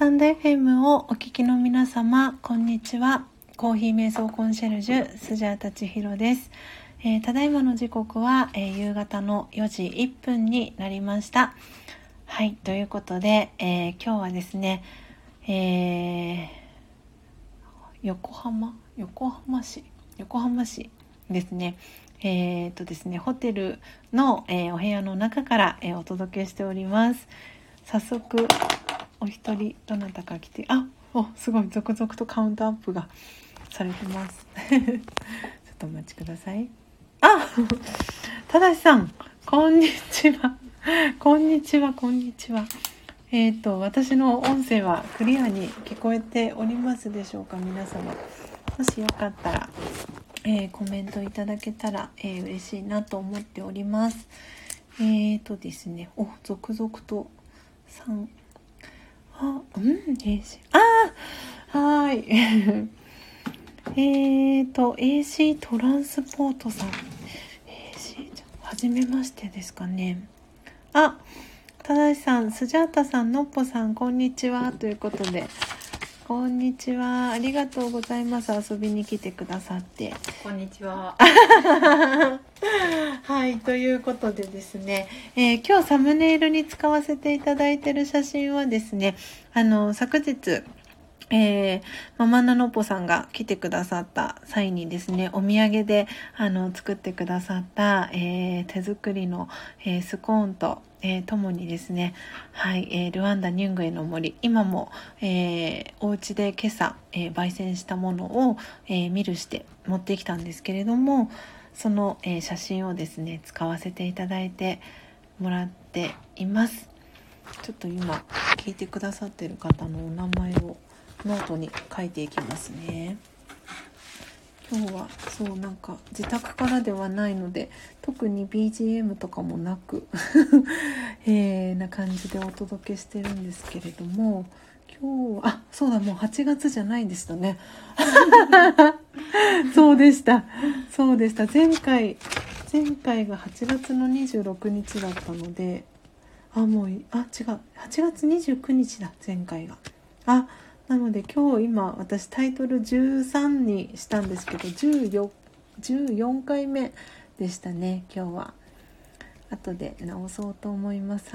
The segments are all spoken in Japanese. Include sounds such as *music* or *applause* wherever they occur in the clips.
タンド FM をお聞きの皆様、こんにちは。コーヒー瞑想コンシェルジュ、スジャータチヒロです。えーただいまの時刻は、えー夕方の4時1分になりました。はい、ということで、えー今日はですね、えー横浜？横浜市？横浜市ですね。えーっとですね、ホテルの、えーお部屋の中から、えーお届けしております。早速お一人どなたか来てあおすごい続々とカウントアップがされてます。*laughs* ちょっとお待ちください。あただしさんこんにちは。こんにちはこんにちは。えっ、と私の音声はクリアに聞こえておりますでしょうか？皆様。もしよかったら、えーコメントいただけたら、えー嬉しいなと思っております。えーとですねお続々と3あ、うん、AC。あーはーい。えーと、AC トランスポートさん。AC、じゃはじめましてですかね。あ、ただしさん、スジャータさん、のっぽさん、こんにちは。ということで、こんにちは。ありがとうございます。遊びに来てくださって。こんにちは。*laughs* はい、ということでですね、えー今日サムネイルに使わせていただいている写真はですね、あの、昨日、えーママナノポさんが来てくださった際にですね、お土産で、あの、作ってくださった、えー手作りの、えースコーンと、えーともにですね、はい、えールワンダニュングエの森、今も、えーお家で今朝、えー焙煎したものを、えーミルして持ってきたんですけれども、その、えー写真をですね使わせていただいてもらっています。ちょっと今聞いてくださってる方のお名前をノートに書いていきますね。今日はそうなんか自宅からではないので特に BGM とかもなく、*laughs* えーな感じでお届けしてるんですけれども今日はあそうだもう8月じゃないんでしたね。*laughs* そうでした。そうでした。前回前回が8月の26日だったのであもうあ違う。8月29日だ前回が。あなので今日今私タイトル13にしたんですけど14 14回目でしたね今日は。後で直そうと思います。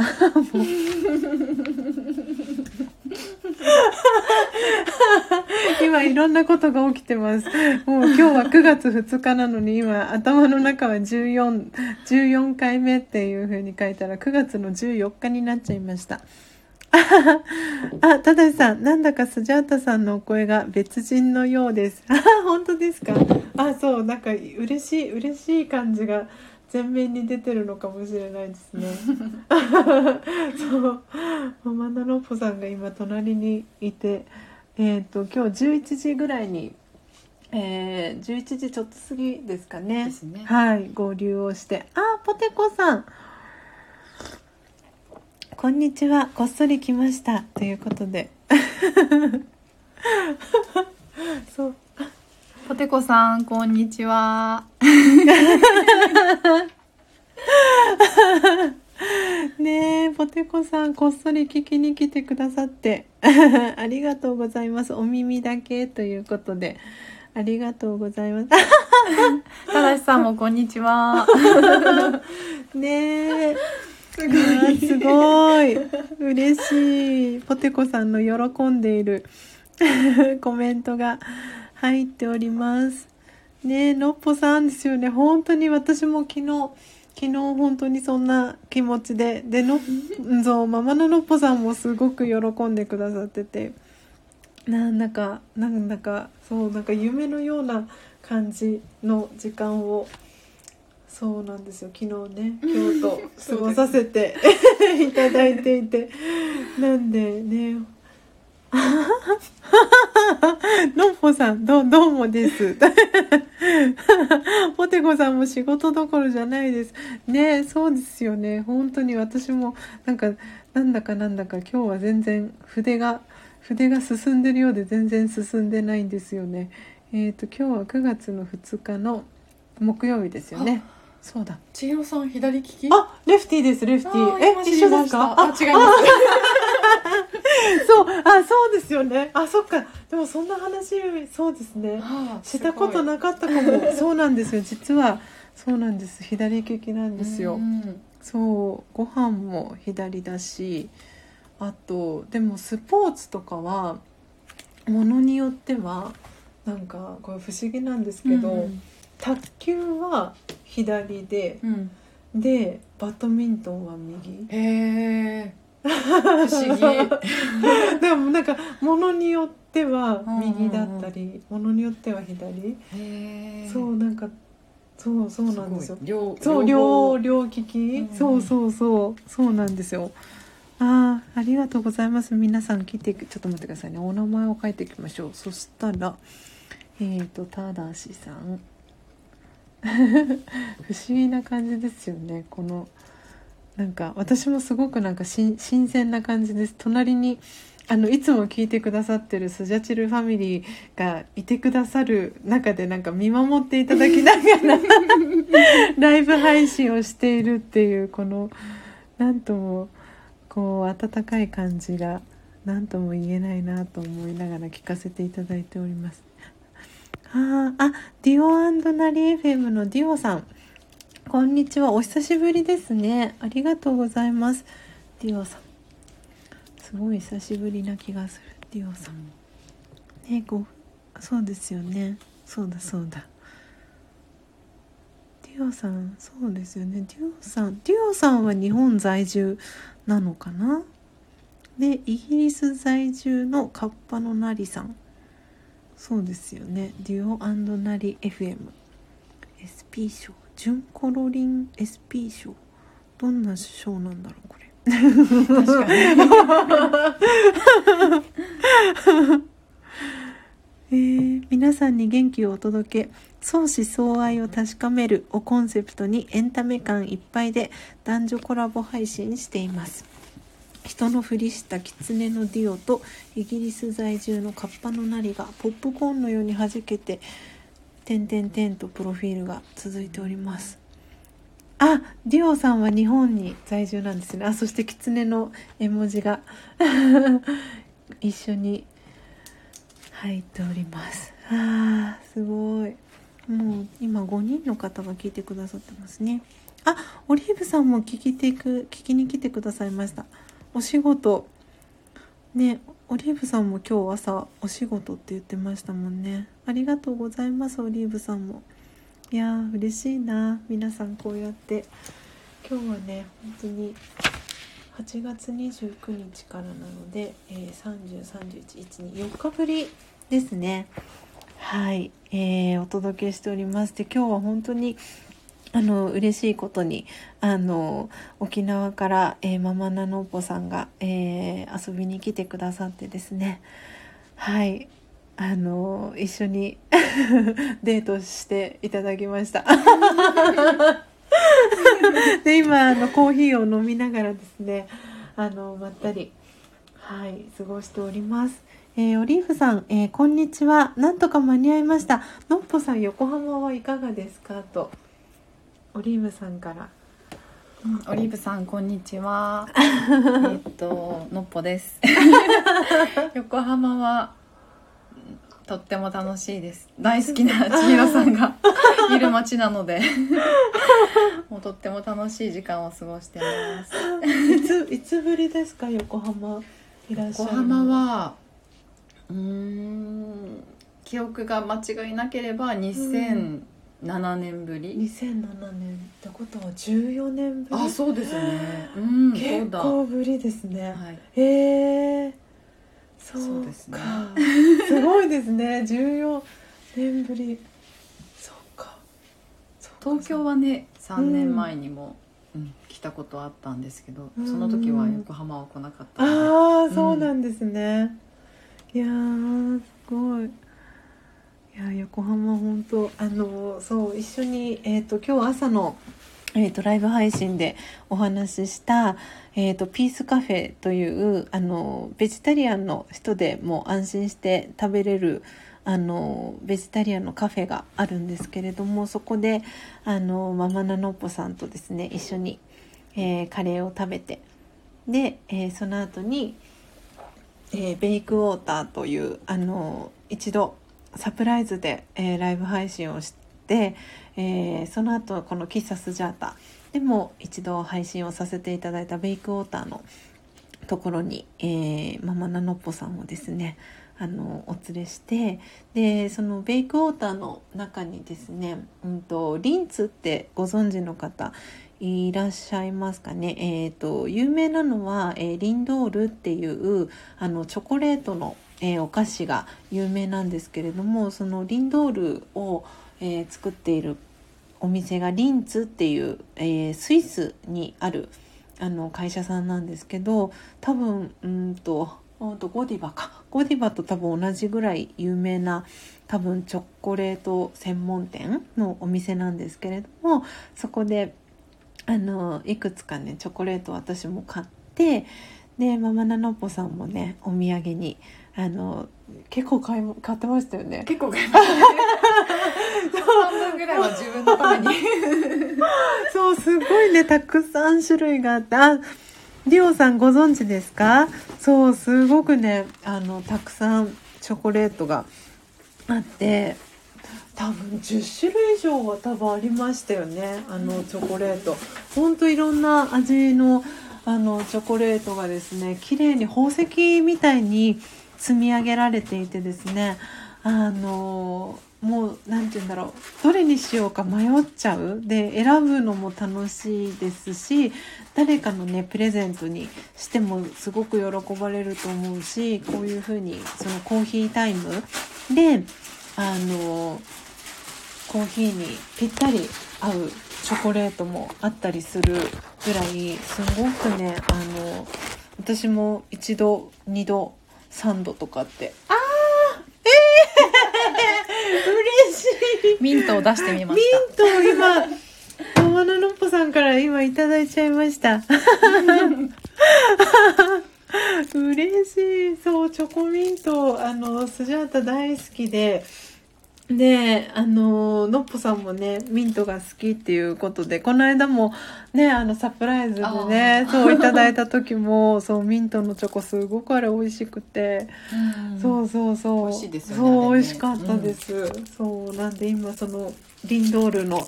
今いろんなことが起きてます。もう今日は9月2日なのに今頭の中は14 14回目っていう風に書いたら9月の14日になっちゃいました。*laughs* あ、ただしさん、なんだかスジャータさんのお声が別人のようです。あ、*laughs* 本当ですか？あ、そう、なんか嬉しい、嬉しい感じが前面に出てるのかもしれないですね。*laughs* そう、ママナロッポさんが今隣にいて、えっ、と今日11時ぐらいに、えー、11時ちょっと過ぎですかね。ねはい、合流をして、あ、ポテコさん。こんにちは、こっそり来ましたということで。*laughs* そう、ポテコさん、こんにちは。*laughs* ねえ、ポテコさん、こっそり聞きに来てくださって。*laughs* ありがとうございます。お耳だけということで。ありがとうございます。ただしさんもこんにちは。ねえ。すごい。すごい。嬉しい。ポテコさんの喜んでいる *laughs* コメントが入っております。ねえ、のっぽさんですよね。本当に私も昨日、昨日本当にそんな気持ちで。で、の、*laughs* そう、ママののっぽさんもすごく喜んでくださってて。なんだか、なんだか、そう、なんか夢のような感じの時間をそうなんですよ。昨日ね今日と過ごさせて *laughs* いただいていて。なんでね *laughs* のっぽさんどどうもです。*laughs* ポテコさんも仕事どころじゃないです。ねそうですよね。本当に私もなんかなんだかなんだか今日は全然筆が筆が進んでるようで全然進んでないんですよね。えっ、と今日は9月の2日の木曜日ですよねそうだ。千尋さん、左利き？あレフティーですレフティ。ーあー今え一緒ですか？あ、違います。*laughs* そうあそうですよね。あそっか。でもそんな話そうですね。したことなかったかも。*laughs* そうなんですよ。実はそうなんです。左利きなんですよ。そう。ご飯も左だしあとでもスポーツとかはものによってはなんかこれ不思議なんですけど、うん卓球は左で、うん、でバドミントンは右。へえ不思議。*laughs* でもなんかものによっては右だったりもの、によっては左。そうなんかそうそうなんですよ。両そう両両利き、うん、そうそうそう。そうなんですよ。ああありがとうございます。皆さん来てちょっと待ってくださいね。お名前を書いていきましょう。そしたらえっ、ー、とただしさん *laughs* 不思議な感じですよねこのなんか私もすごくなんか新鮮な感じです隣にあのいつも聞いてくださってるスジャチルファミリーがいてくださる中でなんか見守っていただきながら *laughs* ライブ配信をしているっていうこのなんともこう温かい感じが何とも言えないなと思いながら聞かせていただいております。ああ、ディオナリ FM のディオさん。こんにちは。お久しぶりですね。ありがとうございます。ディオさん。すごい久しぶりな気がする。ディオさん。ね、こう、そうですよね。そうだそうだ。ディオさん、そうですよね。ディオさん、ディオさんは日本在住なのかな？で、イギリス在住のカッパのなりさん。そうですよね。デュオナリ FM SP 賞純コロリン SP 賞どんな賞なんだろうこれ。確かに。*laughs* えー、皆さんに元気をお届け。相思相愛を確かめるをコンセプトにエンタメ感いっぱいで男女コラボ配信しています。人のふりした狐のディオとイギリス在住のカッパのなりがポップコーンのように弾けて点々点とプロフィールが続いております。あディオさんは日本に在住なんですね。あそして狐の絵文字が *laughs* 一緒に入っております。あーすごい。もう今5人の方が聞いてくださってますね。あオリーブさんも聞きてく聞きに来てくださいました。お仕事。ねオリーブさんも今日朝お仕事って言ってましたもんね。ありがとうございますオリーブさんも。いやー嬉しいな皆さんこうやって。今日はね本当に8月29日からなので、えー、303114日ぶりですね。はい、えー、お届けしております。で今日は本当にあの嬉しいことにあの沖縄から、えー、ママナノッポさんが、えー、遊びに来てくださってですねはいあの一緒に *laughs* デートしていただきました *laughs* で今あのコーヒーを飲みながらですねあのまったりはい過ごしておりますえー、オリーフさん、えー、こんにちは。なんとか間に合いました。のっぽさん、横浜はいかがですか？と。オリーブさんから、うん、オリーブさんこんにちは。*laughs* えっとのっぽです。*laughs* 横浜はとっても楽しいです。大好きな千尋さんが *laughs* いる街なので。もうとっても楽しい時間を過ごしてます。いついつぶりですか？横浜いらっしゃる横浜はうん記憶が間違いなければ2000、7年ぶり？2007年ってことは14年ぶり？あそうですね、うん、結構ぶりですね、はい、ええー、そうですね。すごいですね。14年ぶり。そうか。東京はね3年前にも、うん、うん、来たことあったんですけど、その時は横浜は来なかったああそうなんですね、いやすごいいや横浜本当あのそう一緒に、えーと、今日朝の、えーと、ライブ配信でお話しした、えーと、ピースカフェというあのベジタリアンの人でも安心して食べれるあのベジタリアンのカフェがあるんですけれどもそこであのママナノッポさんとですね一緒に、えー、カレーを食べてで、えー、その後にえーベイクウォーターというあの一度サプライズで、えーライブ配信をして、えーその後この喫茶スジャータ。でも一度配信をさせていただいたベイクウォーターのところに、えーママナノッポさんをですねあのお連れしてでそのベイクウォーターの中にですね、うん、とリンツってご存知の方いらっしゃいますかね、えー、と有名なのは、えーリンドールっていうあのチョコレートの、えーお菓子が有名なんですけれどもそのリンドールを、えー作っているお店がリンツっていう、えースイスにあるあの会社さんなんですけど多分うんととゴディバか。ゴディバと多分同じぐらい有名な多分チョコレート専門店のお店なんですけれどもそこであのいくつかねチョコレート私も買ってでママナノッポさんもねお土産にあの結構買い買ってましたよね。結構買いましたね。半分ぐらいは自分のために。*laughs* そうすごいねたくさん種類があってあリオさんご存知ですか？そうすごくねあのたくさんチョコレートがあって多分10種類以上は多分ありましたよねあのチョコレート。ほんといろんな味のあのチョコレートがですね綺麗に宝石みたいに積み上げられていてですねあのもう何て言うんだろうどれにしようか迷っちゃう。で選ぶのも楽しいですし誰かのねプレゼントにしてもすごく喜ばれると思うしこういう風にそのコーヒータイムであのコーヒーにぴったり合うチョコレートもあったりするぐらいすごくねあの私も一度二度三度とかって。あー。えー、嬉しい。ミントを出してみまミした。ントを今ママナノッポさんから今いただいちゃいました。嬉しい。そうチョコミントあのスジャータ大好きでであののっぽさんもねミントが好きっていうことでこの間もねあのサプライズでねそういただいた時もそうミントのチョコすごくあれ美味しくて、うん。そうそうそう。美味しいですよねそう美味しかったです、そうなんで今そのリンドールの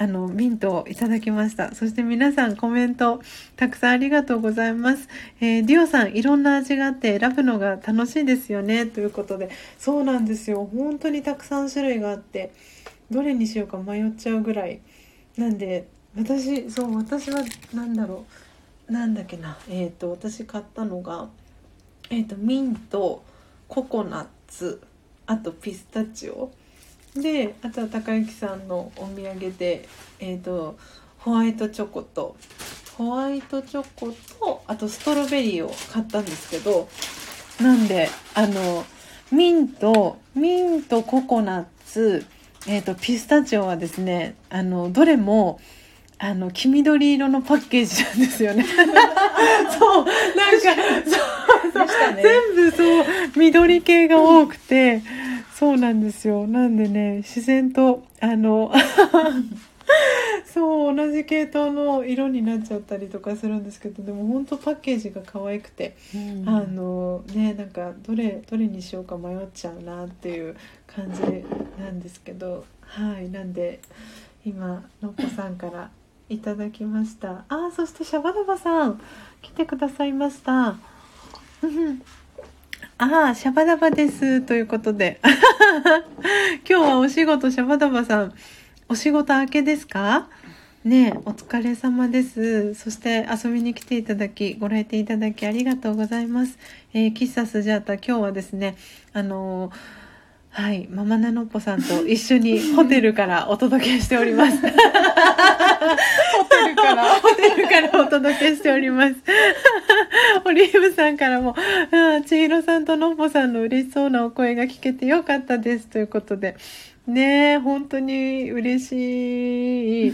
あのミントをいただきました。そして皆さんコメントたくさんありがとうございます、えー、ディオさんいろんな味があって選ぶのが楽しいですよね。ということでそうなんですよ。本当にたくさん種類があってどれにしようか迷っちゃうぐらい。なんで私そう私はなんだろう。なんだっけな。えっ、と私買ったのがえっ、とミントココナッツあとピスタチオ。であとは高之さんのお土産でえっ、とホワイトチョコとホワイトチョコとあとストロベリーを買ったんですけどなんであのミントミントココナッツえっ、とピスタチオはですねあのどれもあの黄緑色のパッケージなんですよね。*laughs* そうなんかそうね全部そう緑系が多くてそうなんですよ。なんでね自然とあの *laughs* そう同じ系統の色になっちゃったりとかするんですけどでも本当パッケージが可愛くて、あのねなんかどれどれにしようか迷っちゃうなっていう感じなんですけどはいなんで今のっぽさんからいただきました。あーそしてシャバダバさん来てくださいました。うんああシャバダバですということで。*laughs* 今日はお仕事シャバダバさん。お仕事明けですか？ねえお疲れ様です。そして遊びに来ていただきご来店いただきありがとうございます、えー、喫茶スジャータ今日はですねあのーはいママナノッポさんと一緒にホテルからお届けしておりますホテルからホテルからお届けしております。オリーブさんからも、あ千尋さんとのっぽさんの嬉しそうなお声が聞けてよかったですということで。ねえ、本当に嬉しい。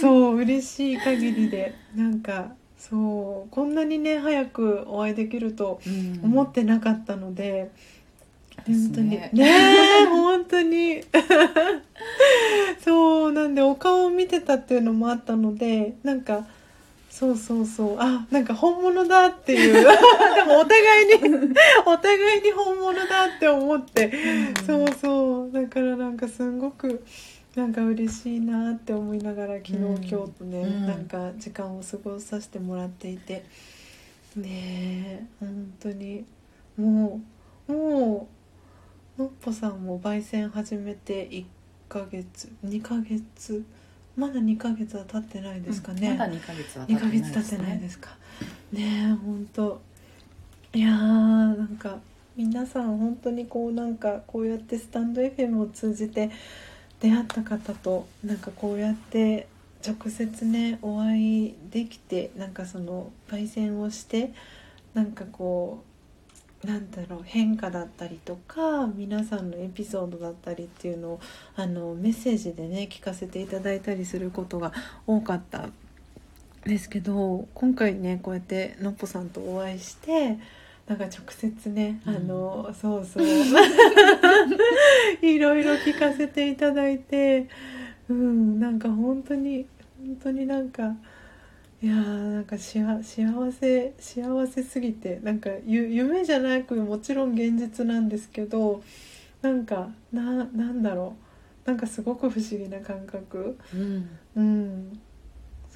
そう、嬉しい限りで。なんか、そう、こんなにね、早くお会いできると思ってなかったので、です本当に。ね。本当に。*laughs* *laughs* そうなんでお顔を見てたっていうのもあったのでなんかそうそうそう。あなんか本物だっていう。*laughs* でもお互互いにお互いに本物だって思って、そうそう。だからなんかすんごくなんか嬉しいなって思いながら昨日、うん今日とね、うん。なんか時間を過ごさせてもらっていて。ねえ本当に。もうもうのっぽさんも焙煎始めて1ヶ月2ヶ月まだ2ヶ月は経ってないですかね、まだ2ヶ月は2ヶ月経ってないですすか。ねえ本当いやーなんか皆さん本当にこうなんかこうやってスタンド FM を通じて出会った方となんかこうやって直接ねお会いできてなんかその焙煎をしてなんかこうなんだろう変化だったりとか皆さんのエピソードだったりっていうのをあのメッセージでね聞かせていただいたりすることが多かったですけど今回ねこうやってのっぽさんとお会いしてなんか直接ね、うんあのそうそういろいろ聞かせていただいてうんなんか本当に本当になんかいやーなんか幸せ幸せすぎてなんかゆ夢じゃなくもちろん現実なんですけどなんかななんだろう。なんかすごく不思議な感覚。うん。うん。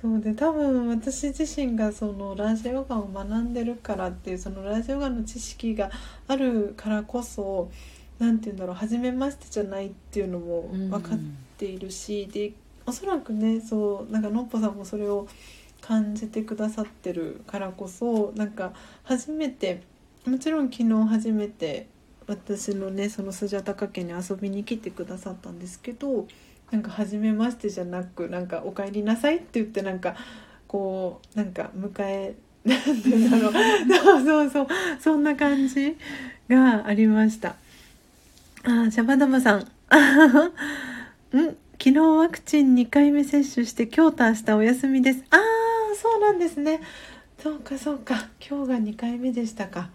そうで多分私自身がそのラージヨガを学んでるからっていうそのラージヨガの知識があるからこそなんて言うんだろう初めましてじゃないっていうのも分かっているし、でおそらくねそうなんかのっぽさんもそれを感じてくださってるからこそなんか初めてもちろん昨日初めて私のねそのスジャタカ家に遊びに来てくださったんですけどなんか初めましてじゃなくなんか「お帰りなさい」って言ってなんかこうなんか迎えなんて言うんだろう。そうそうそう。そんな感じがありました。あシャバダバさん。*laughs* ん昨日ワクチン2回目接種して今日と明日お休みです。ああそうなんですね。そうかそうか。今日が2回目でしたか。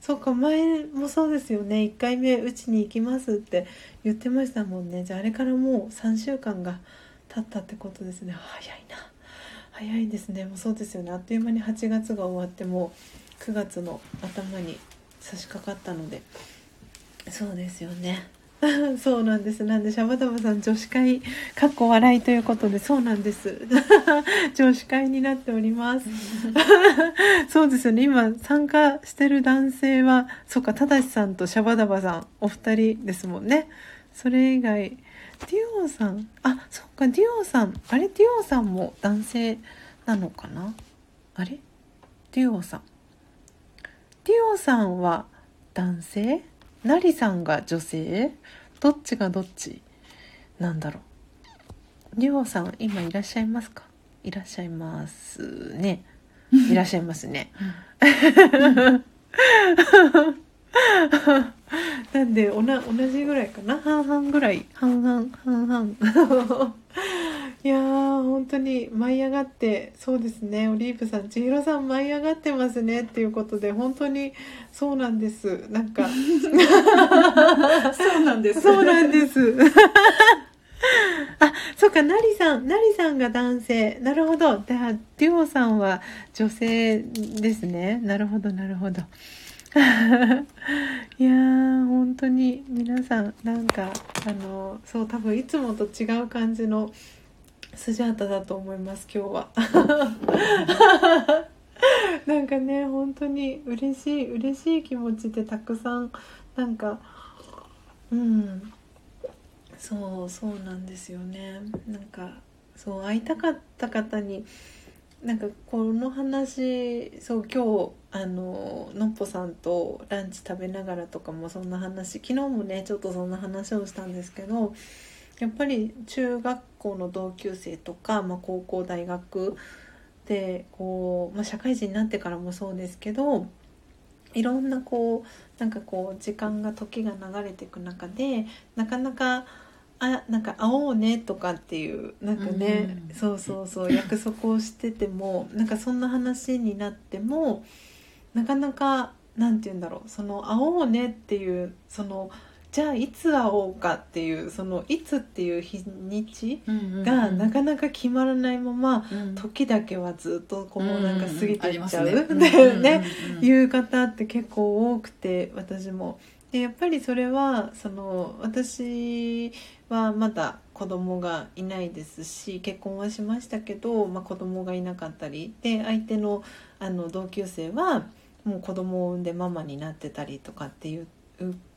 そうか前もそうですよね。1回目うちに行きますって言ってましたもんね。じゃああれからもう3週間が経ったってことですね。早いな。早いですね。もうそうですよね。あっという間に8月が終わってもう9月の頭に差し掛かったので。そうですよね。*laughs* そうなんです。なんでシャバダバさん女子会かっこ笑いということでそうなんです。*laughs* 女子会になっております。*laughs* そうですよね。今参加してる男性はそうか正さんとシャバダバさんお二人ですもんね。それ以外デュオさん。あそうかデュオさん。あれデュオさんも男性なのかな？あれ？デュオさん。デュオさんは男性？ナリさんが女性？どっちがどっちなんだろう？デュオさん今いらっしゃいますか？いらっしゃいますね。いらっしゃいますね。なんでおな同じぐらいかな？半々ぐらい。半々半々。いやー本当に舞い上がってそうですねオリーブさん千尋さん舞い上がってますねっていうことで本当にそうなんですなんかそうなんですそうなんです。あ、そうか、なりさん、なりさんが男性。なるほど。で、あデュオさんは女性ですね。なるほど、なるほど。*laughs* いやー、本当に皆さん、なんか、あの、そう、多分いつもと違う感じのスジャータだと思います、今日は。*laughs* なんかね、本当に嬉しい、嬉しい気持ちでたくさん、なんか、うん。そうそうなんですよねなんかそう会いたかった方になんかこの話そう今日あののっぽさんとランチ食べながらとかもそんな話昨日もねちょっとそんな話をしたんですけどやっぱり中学校の同級生とか、まあ、高校大学でこう、まあ、社会人になってからもそうですけどいろんなこうなんかこう時間が時が流れていく中でなかなかあなんか会おうねとかっていうなんかね、うん。そうそうそう約束をしててもなんかそんな話になってもなかなかなんて言うんだろうその会おうねっていうそのじゃあいつ会おうかっていうそのいつっていう日にちうんがなかなか決まらないまま、うん。時だけはずっとこうなんか過ぎていっちゃう、んんありますだよね、いう方って結構多くて私も。でやっぱりそれはその私はまだ子供がいないですし結婚はしましたけど、まあ、子供がいなかったり。で相手のあの同級生はもう子供を産んでママになってたりとかっていう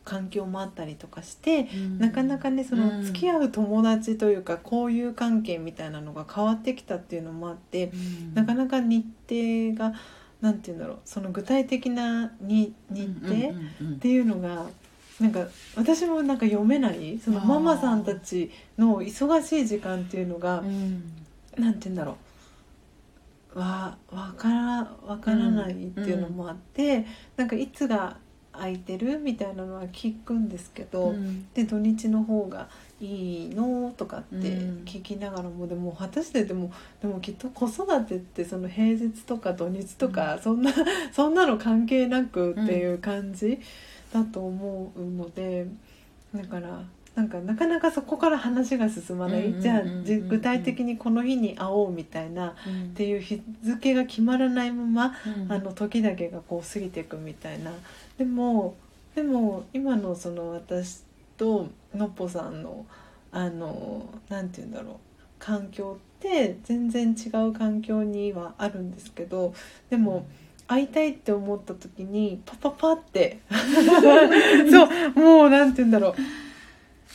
環境もあったりとかしてなかなかねその付き合う友達というか交友関係みたいなのが変わってきたっていうのもあってなかなか日程がなんて言うんだろうその具体的なに日程っていうのがなんか私もなんか読めないそのママさんたちの忙しい時間っていうのがなんて言うんだろうわわからわからないっていうのもあって、なんかいつが空いてるみたいなのは聞くんですけど、で土日の方がいいのとかって聞きながらも、でも果たしてでもでもきっと子育てってその平日とか土日とか、そんな *laughs* そんなの関係なくっていう感じだと思うのでだからなんかなかなかそこから話が進まない、うんうんうんうんじゃあじ具体的にこの日に会おうみたいなっていう日付が決まらないまま、あの時だけがこう過ぎていくみたいなでもでも今のその私とのっぽさんのあのなんて言うんだろう環境って全然違う環境にはあるんですけどでも会いたいって思った時にパパパって *laughs* そうもうなんて言うんだろ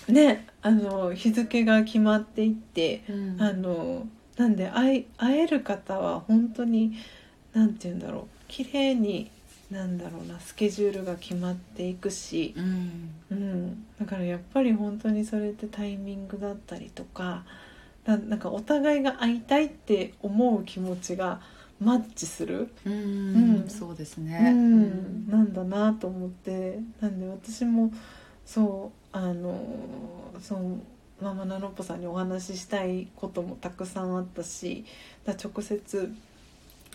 う。ねあの日付が決まっていってあのなんで会える方は本当になんて言うんだろう綺麗になんだろうなスケジュールが決まっていくし、うん、だからやっぱり本当にそれってタイミングだったりとかななんかお互いが会いたいって思う気持ちがマッチする、うん。そうですうねん、なんだなと思って。なんで私もそうあのそうママナノッポさんにお話ししたいこともたくさんあったしだ直接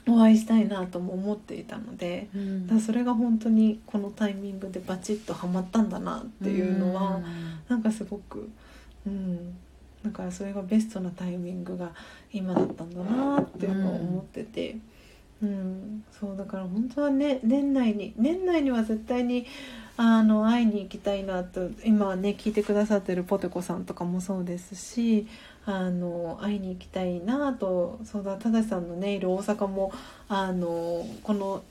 お会いしたいなとも思っていたのでだからそれが本当にこのタイミングでバチッとはまったんだなっていうのは、なんかすごくうん。だからそれがベストなタイミングが今だったんだなっていうのを思ってて、うん。そうだから本当はね年内に年内には絶対にあの会いに行きたいなと今ね聞いてくださってるポテコさんとかもそうですしあの会いに行きたいなとそうだ正さんのねいる大阪もあのこの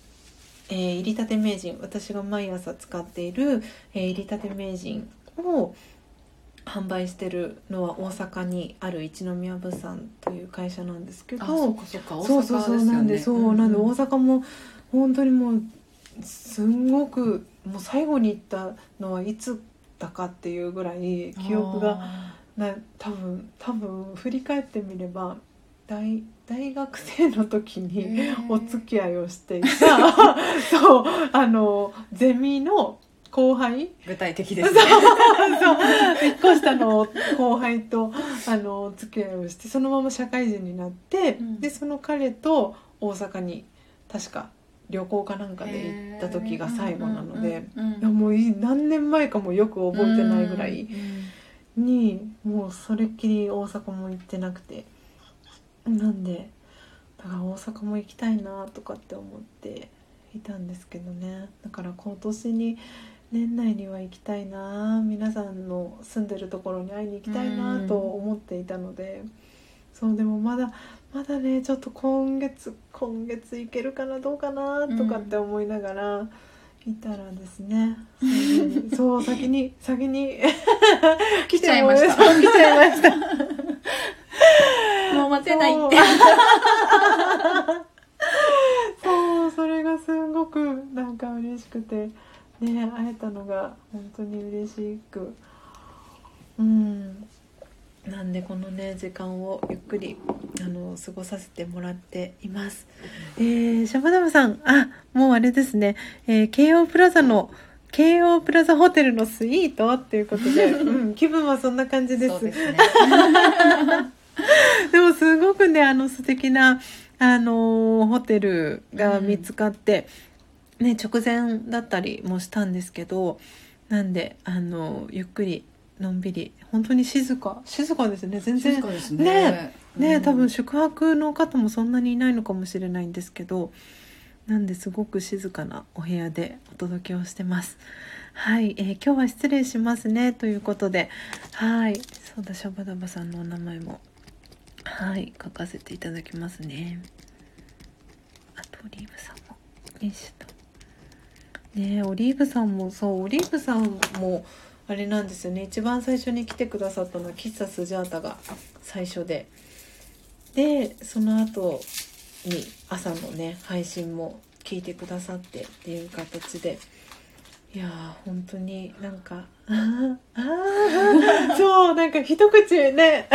えー、入りたて名人私が毎朝使っている、えー、入りたて名人を販売してるのは大阪にある一宮物産という会社なんですけどあそっかそっか大そうそうそうなんでそうなんで大阪も本当にもうすんごくもう最後に行ったのはいつだかっていうぐらい記憶がな多分多分振り返ってみれば大大学生の時にお付き合いをしていた *laughs* そうあのゼミの後輩。具体的でそうすねそう1個下の後輩とあのお付き合いをしてそのまま社会人になって、うん。でその彼と大阪に確か旅行かなんかで行った時が最後なので、もう何年前かもよく覚えてないぐらいにもうそれっきり大阪も行ってなくて。なんでだから大阪も行きたいなとかって思っていたんですけどね。だから今年に年内には行きたいな。皆さんの住んでるところに会いに行きたいなと思っていたので、そうでもまだまだねちょっと今月今月行けるかなどうかなとかって思いながら。いたらですね。*laughs* そう先に先に。*laughs* 来ちゃいました。来ちゃいました。もう待てないって。そうそれがすごくなんか嬉しくて。ね会えたのが本当に嬉しく。うんなんでこのね時間をゆっくりあの過ごさせてもらっています。えー、シャバダムさんあもうあれですね、えー、京王プラザの京王プラザホテルのスイートっていうことで、*laughs* うん、気分はそんな感じです。ですね *laughs* でもすごくねあの素敵なあのーホテルが見つかって、ね直前だったりもしたんですけどなんであのゆっくりのんびり本当に静か。静かですね。全然。静かですね。ね、うん。多分宿泊の方もそんなにいないのかもしれないんですけどなんですごく静かなお部屋でお届けをしてます。はい、えー今日は失礼しますね。ということで。はい。そうだシャバダバさんのお名前も。はい。書かせていただきますね。あとオリーブさんも。よいしょとねえオリーブさんもそうオリーブさんもあれなんですよね。一番最初に来てくださったのは喫茶スジャータが最初で。でその後に朝のね配信も聞いてくださってっていう形で。いやー本当になんかあーあー。そうなんか一口ね。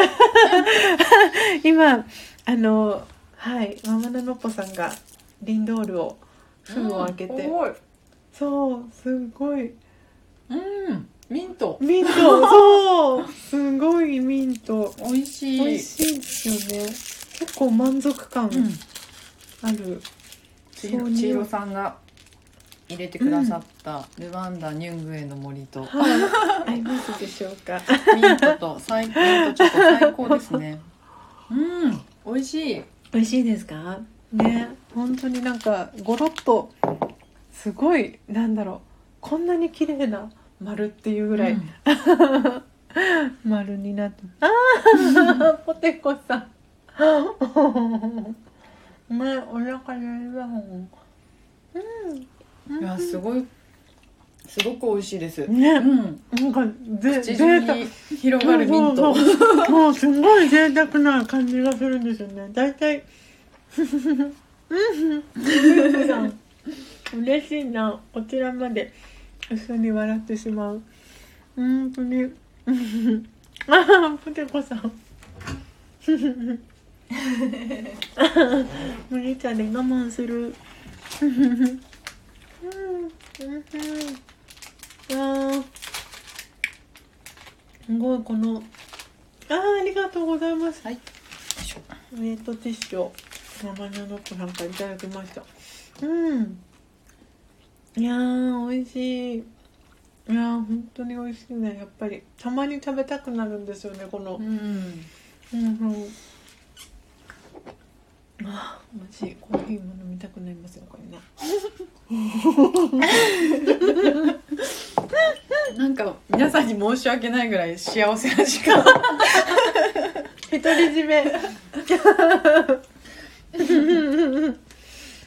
今あのはいママナノッポさんがリンドールを封を開けて、うんそうすごい。うんミント。ミント。そう。すごいミント。美味しい。美味しいですよね。結構満足感うん。ある、ちいろちいろさんが入れてくださったルワンダニュングエの森と。はい。合いますでしょうか。ミントと最ミントちょっと最高ですね。*laughs* うん。美味しい。美味しいですか？ね。本当になんかゴロッとすごいなんだろう。こんなに綺麗な丸っていうぐらい、うん。*laughs* 丸になって。ああ *laughs* ポテコさん。*laughs* ねお腹にいるうん。いやすごい。すごく美味しいです。ね。うん。なんかぜ口中に広がるミント。もうすごい贅沢な感じがするんですよね。大体。うん。嬉しいなこちらまで一緒に笑ってしまう。本当に。あ *laughs* あポテコさん。麦茶で我慢する。*laughs* うん。うん。すごいこの。あーありがとうございます。はい。ウェイトティッシュを。ママのノックさんからいただきました。うんいやー美味しい。いやー本当に美味しいね。やっぱりたまに食べたくなるんですよねこの。うん。うんうんあー美味しいコーヒーも飲みたくなりますよこれね。*laughs* なんか皆さんに申し訳ないぐらい幸せな時間。*laughs* 独り占め。*laughs*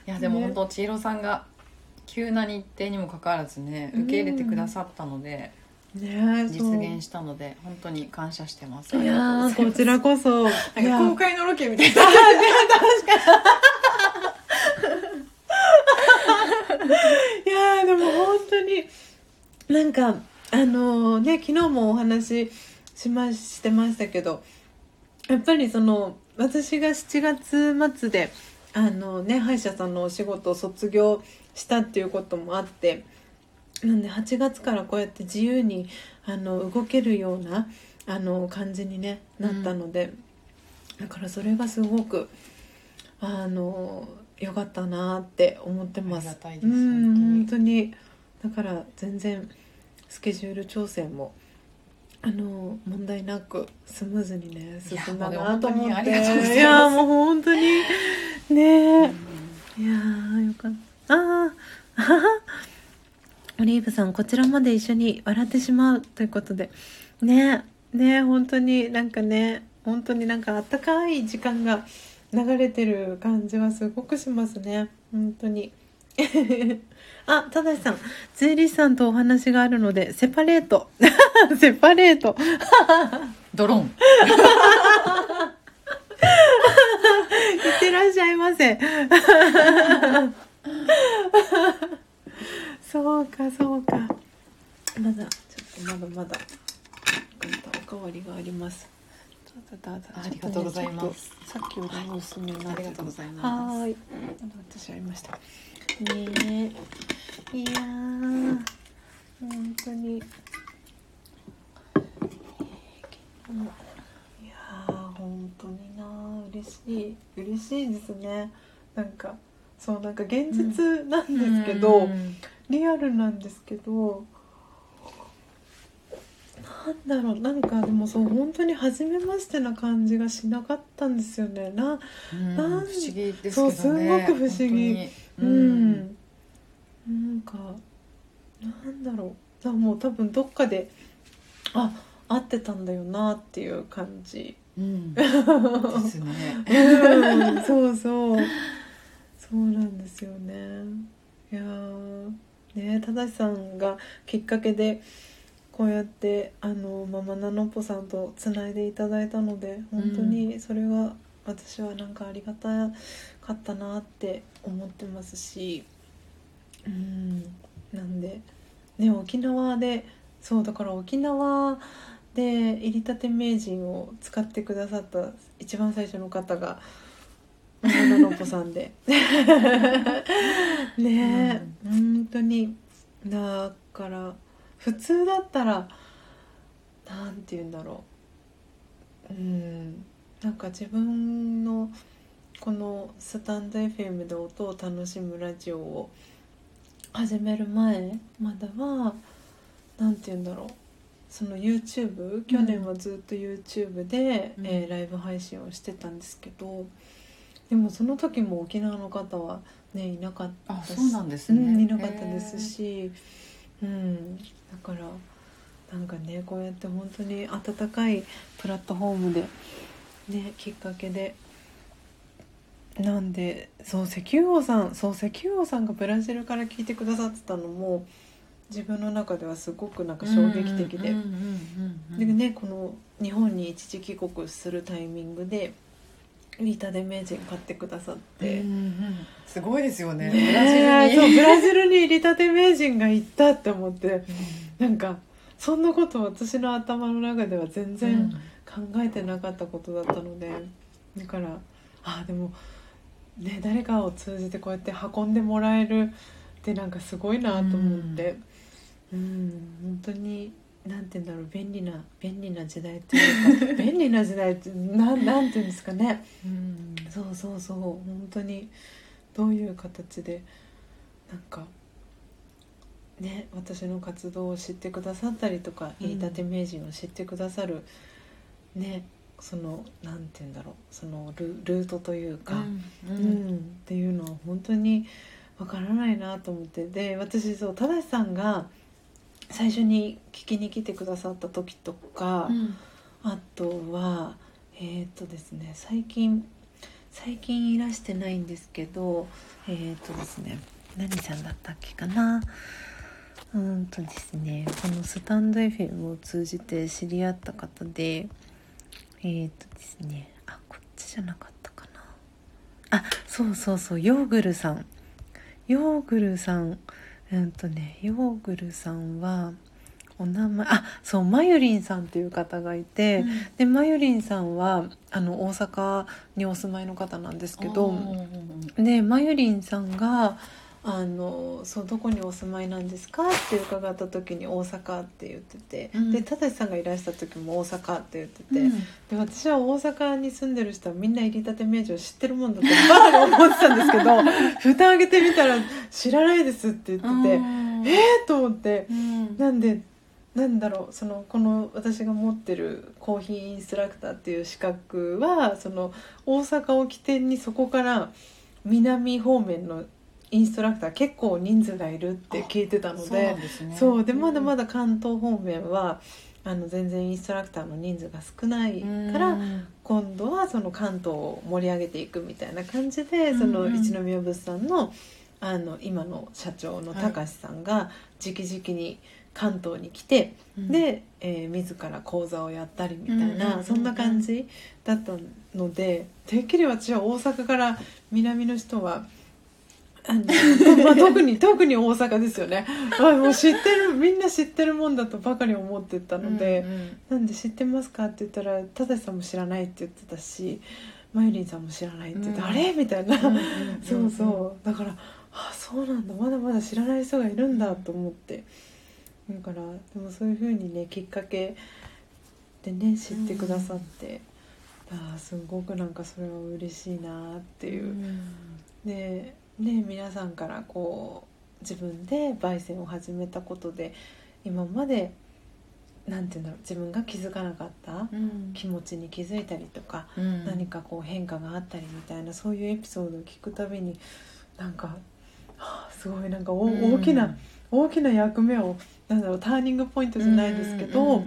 いやでもね本当千尋さんが急な日程にもかかわらずね受け入れてくださったので、ねえ実現したので本当に感謝してます。いやーこちらこそ。いなんや。か公開のロケみたいな。*laughs* いやーでも本当になんかあのね昨日もお話ししましてましたけどやっぱりその私が7月末であのね歯医者さんのお仕事を卒業したっていうこともあってなんで8月からこうやって自由にあの動けるようなあの感じに、ね、なったので、だからそれがすごくあの良かったなって思ってます。ありが本本当に。だから全然スケジュール調整もあの問題なくスムーズにね進んだなと思って。います。いやもう本当にね。え、いやーよかったあー。あ *laughs* オリーブさんこちらまで一緒に笑ってしまうということで。ねね本当になんかね本当になんかあったかい時間が流れてる感じはすごくしますね。本当に。*laughs* あただしさん税理士さんとお話があるのでセパレート。セパレート。*laughs* ドローン。いってらっしゃいませ *laughs* そうかそうか。まだちょっとまだまだ。おかわりがあります。ありがとうございます。さっきよりも薄めになってありがとうございます。はーい。私ありました。ねえ。いやー本当に。いやー本当にな嬉しい。嬉しいですね。なんかそうなんか現実なんですけど、うん。リアルなんですけどなんだろうなんかでもそう本当に初めましてな感じがしなかったんですよね。なうんなん不思議ですけどねそうすごく不思議。本う当に。ん、なんかなんだろう。だからもう多分どっかであ合ってたんだよなっていう感じ。うん。*laughs* ですね。うんそうそうそうなんですよね。いやーね正さんがきっかけでこうやってあのママナノッポさんとつないでいただいたので本当にそれは私はなんかありがたかったなって思ってますしうんなんでね沖縄でそうだから沖縄で入りたて名人を使ってくださった一番最初の方がママナノッポさんで。*laughs* ね。え、本当に。だから普通だったらなんて言うんだろう。うん。なんか自分のこのスタンド FM で音を楽しむラジオを始める前まではなんて言うんだろう。その YouTube 去年はずっと YouTube で、うん。えーライブ配信をしてたんですけどでもその時も沖縄の方はねいなかったしあそうなんですね。うんいなかったですし、うん、だからなんかねこうやって本当に温かいプラットフォームでねきっかけでなんでそう石油王さんそう石油王さんがブラジルから聞いてくださってたのも自分の中ではすごくなんか衝撃的で。でねこの日本に一時帰国するタイミングでリータで名人買ってくださって、うんうん。すごいですよね。ねブラジルに。そうブラジルにリタテ名人が行ったって思ってなんかそんなこと私の頭の中では全然考えてなかったことだったのでだからあでもね誰かを通じてこうやって運んでもらえるってなんかすごいなと思って。うん本当になんて言うんだろう便利な便利な時代っていうか *laughs* 便利な時代ってなんなんて言うんですかね。うん。そうそうそう。本当にどういう形でなんかね私の活動を知ってくださったりとかうん。飯舘名人を知ってくださる、ねそのなんて言うんだろう。そのルルートというか、ううん。ん。っていうのは本当にわからないなと思って。で私そう正さんが最初に聞きに来てくださった時とか、うん。あとはえっ、とですね最近最近いらしてないんですけどえっ、とですね何さんだったっけかな？うーんとですねこのスタンド FM を通じて知り合った方でえっ、とですねあこっちじゃなかったかな？あそうそうそうヨーグルさん。ヨーグルさんうんとねヨーグルさんはお名前あそうまゆりんさんっていう方がいて、でまゆりんさんはあの大阪にお住まいの方なんですけど、うんでまゆりんさんがあのそうどこにお住まいなんですかって伺った時に大阪って言ってて、うん。で正さんがいらした時も大阪って言ってて、うん。で私は大阪に住んでる人はみんな入りたて名城知ってるもんだとバカに思ってたんですけど *laughs* 蓋開けてみたら知らないですって言ってて、うん。えー、と思ってうん。なんでなんだろうそのこの私が持ってるコーヒーインストラクターっていう資格はその大阪を起点にそこから南方面のインストラクター結構人数がいるって聞いてたのそうなでそうでまだまだ関東方面はあの全然インストラクターの人数が少ないからうん。今度はその関東を盛り上げていくみたいな感じでその一宮物産のあの今の社長の高橋さんが直々に関東に来て、で、えー自ら講座をやったりみたいなん。そんな感じだったのでてっきり私は大阪から南の人は。まあ、特に特に大阪ですよね、まあ、もう知ってるみんな知ってるもんだとばかり思ってたので、なんで知ってますかって言ったら正さんも知らないって言ってたしまゆりんさんも知らないって言って、うん。あれ？みたいな、うんうんうんそうそう。だからあそうなんだ。まだまだ知らない人がいるんだと思って。だからでもそういうふうにねきっかけでね知ってくださって、あーすごくなんかそれは嬉しいなっていう。でね皆さんからこう自分で焙煎を始めたことで今までなんていうんだろう自分が気づかなかったうん。気持ちに気づいたりとか、うん。何かこう変化があったりみたいなそういうエピソードを聞くたびになんか、はあすごいなんかお大きな、大きな役目をなんだろうターニングポイントじゃないですけど、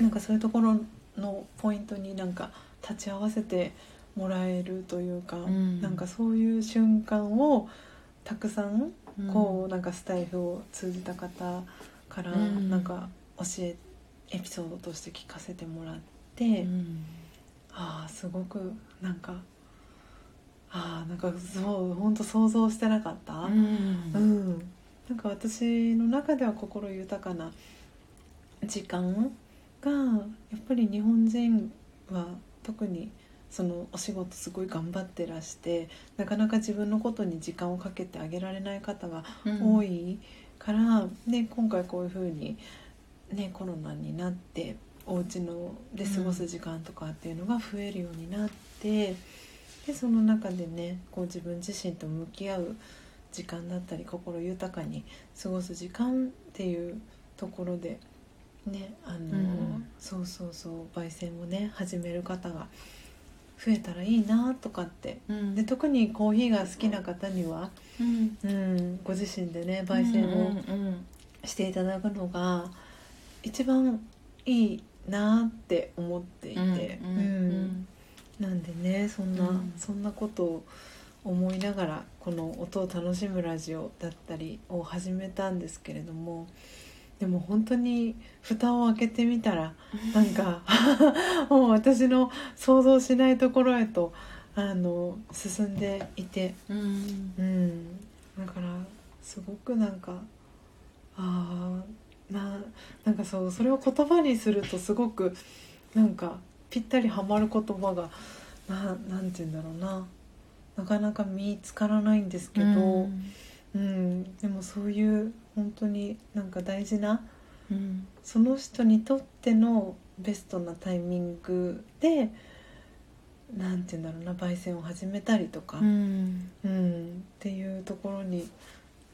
なんかそういうところのポイントになんか立ち会わせてもらえるというか、ん。なんかそういう瞬間をたくさんうん。こうなんかスタイフを通じた方からうん。なんか教えエピソードとして聞かせてもらって、うん。ああすごくなんかああなんかそう本当想像してなかった、ううんん。なんか私の中では心豊かな時間がやっぱり日本人は特にそのお仕事すごい頑張ってらしてなかなか自分のことに時間をかけてあげられない方が多いから、ね、今回こういうふうに、ね、コロナになってお家ので過ごす時間とかっていうのが増えるようになって、でその中でねこう自分自身と向き合う時間だったり心豊かに過ごす時間っていうところでねあの、うん。そうそうそう焙煎をね始める方が増えたらいいなとかって。うん。で特にコーヒーが好きな方には、うん。うん、ご自身でね焙煎をうんしていただくのが一番いいなって思っていて、うん。なんでねそんな、うん。そんなことを思いながらこの音を楽しむラジオだったりを始めたんですけれどもでも本当に蓋を開けてみたらなんか *laughs* もう私の想像しないところへとあの進んでいて。うん。うん、だからすごくなんかあーななんかそうそれを言葉にするとすごくなんかぴったりはまる言葉がななんて言うんだろうな。なかなか見つからないんですけど、うん。でもそういう本当になんか大事なうんその人にとってのベストなタイミングでなんて言うんだろうな焙煎を始めたりとか。うんうん、っていうところに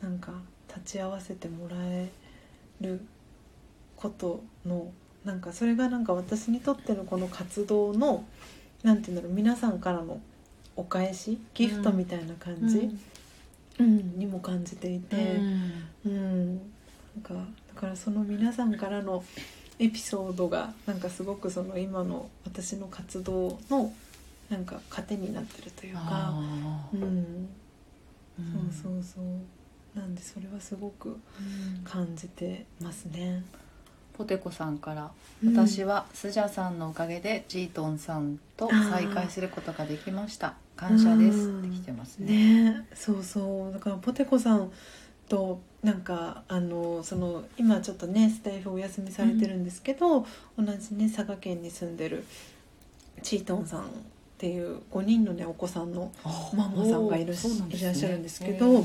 なんか立ち会わせてもらえることのなんかそれがなんか私にとってのこの活動のなんていうんだろう皆さんからのお返しギフトみたいな感じ、うんにも感じていて、うん。なん。かだからその皆さんからのエピソードがなんかすごくその今の私の活動のなんか糧になってるというか。うん、うん。そうそうそう。なんでそれはすごくうん。感じてますね、ポテコさんから「うん。私はスジャさんのおかげでジートンさんと再会することができました感謝です」って来てますね。ねそうそう。だからポテコさんとなんかあのその今ちょっとねスタイフお休みされてるんですけど、同じね佐賀県に住んでるチートンさんっていう5人のねお子さんのママさんがいるいらっしゃるんですけど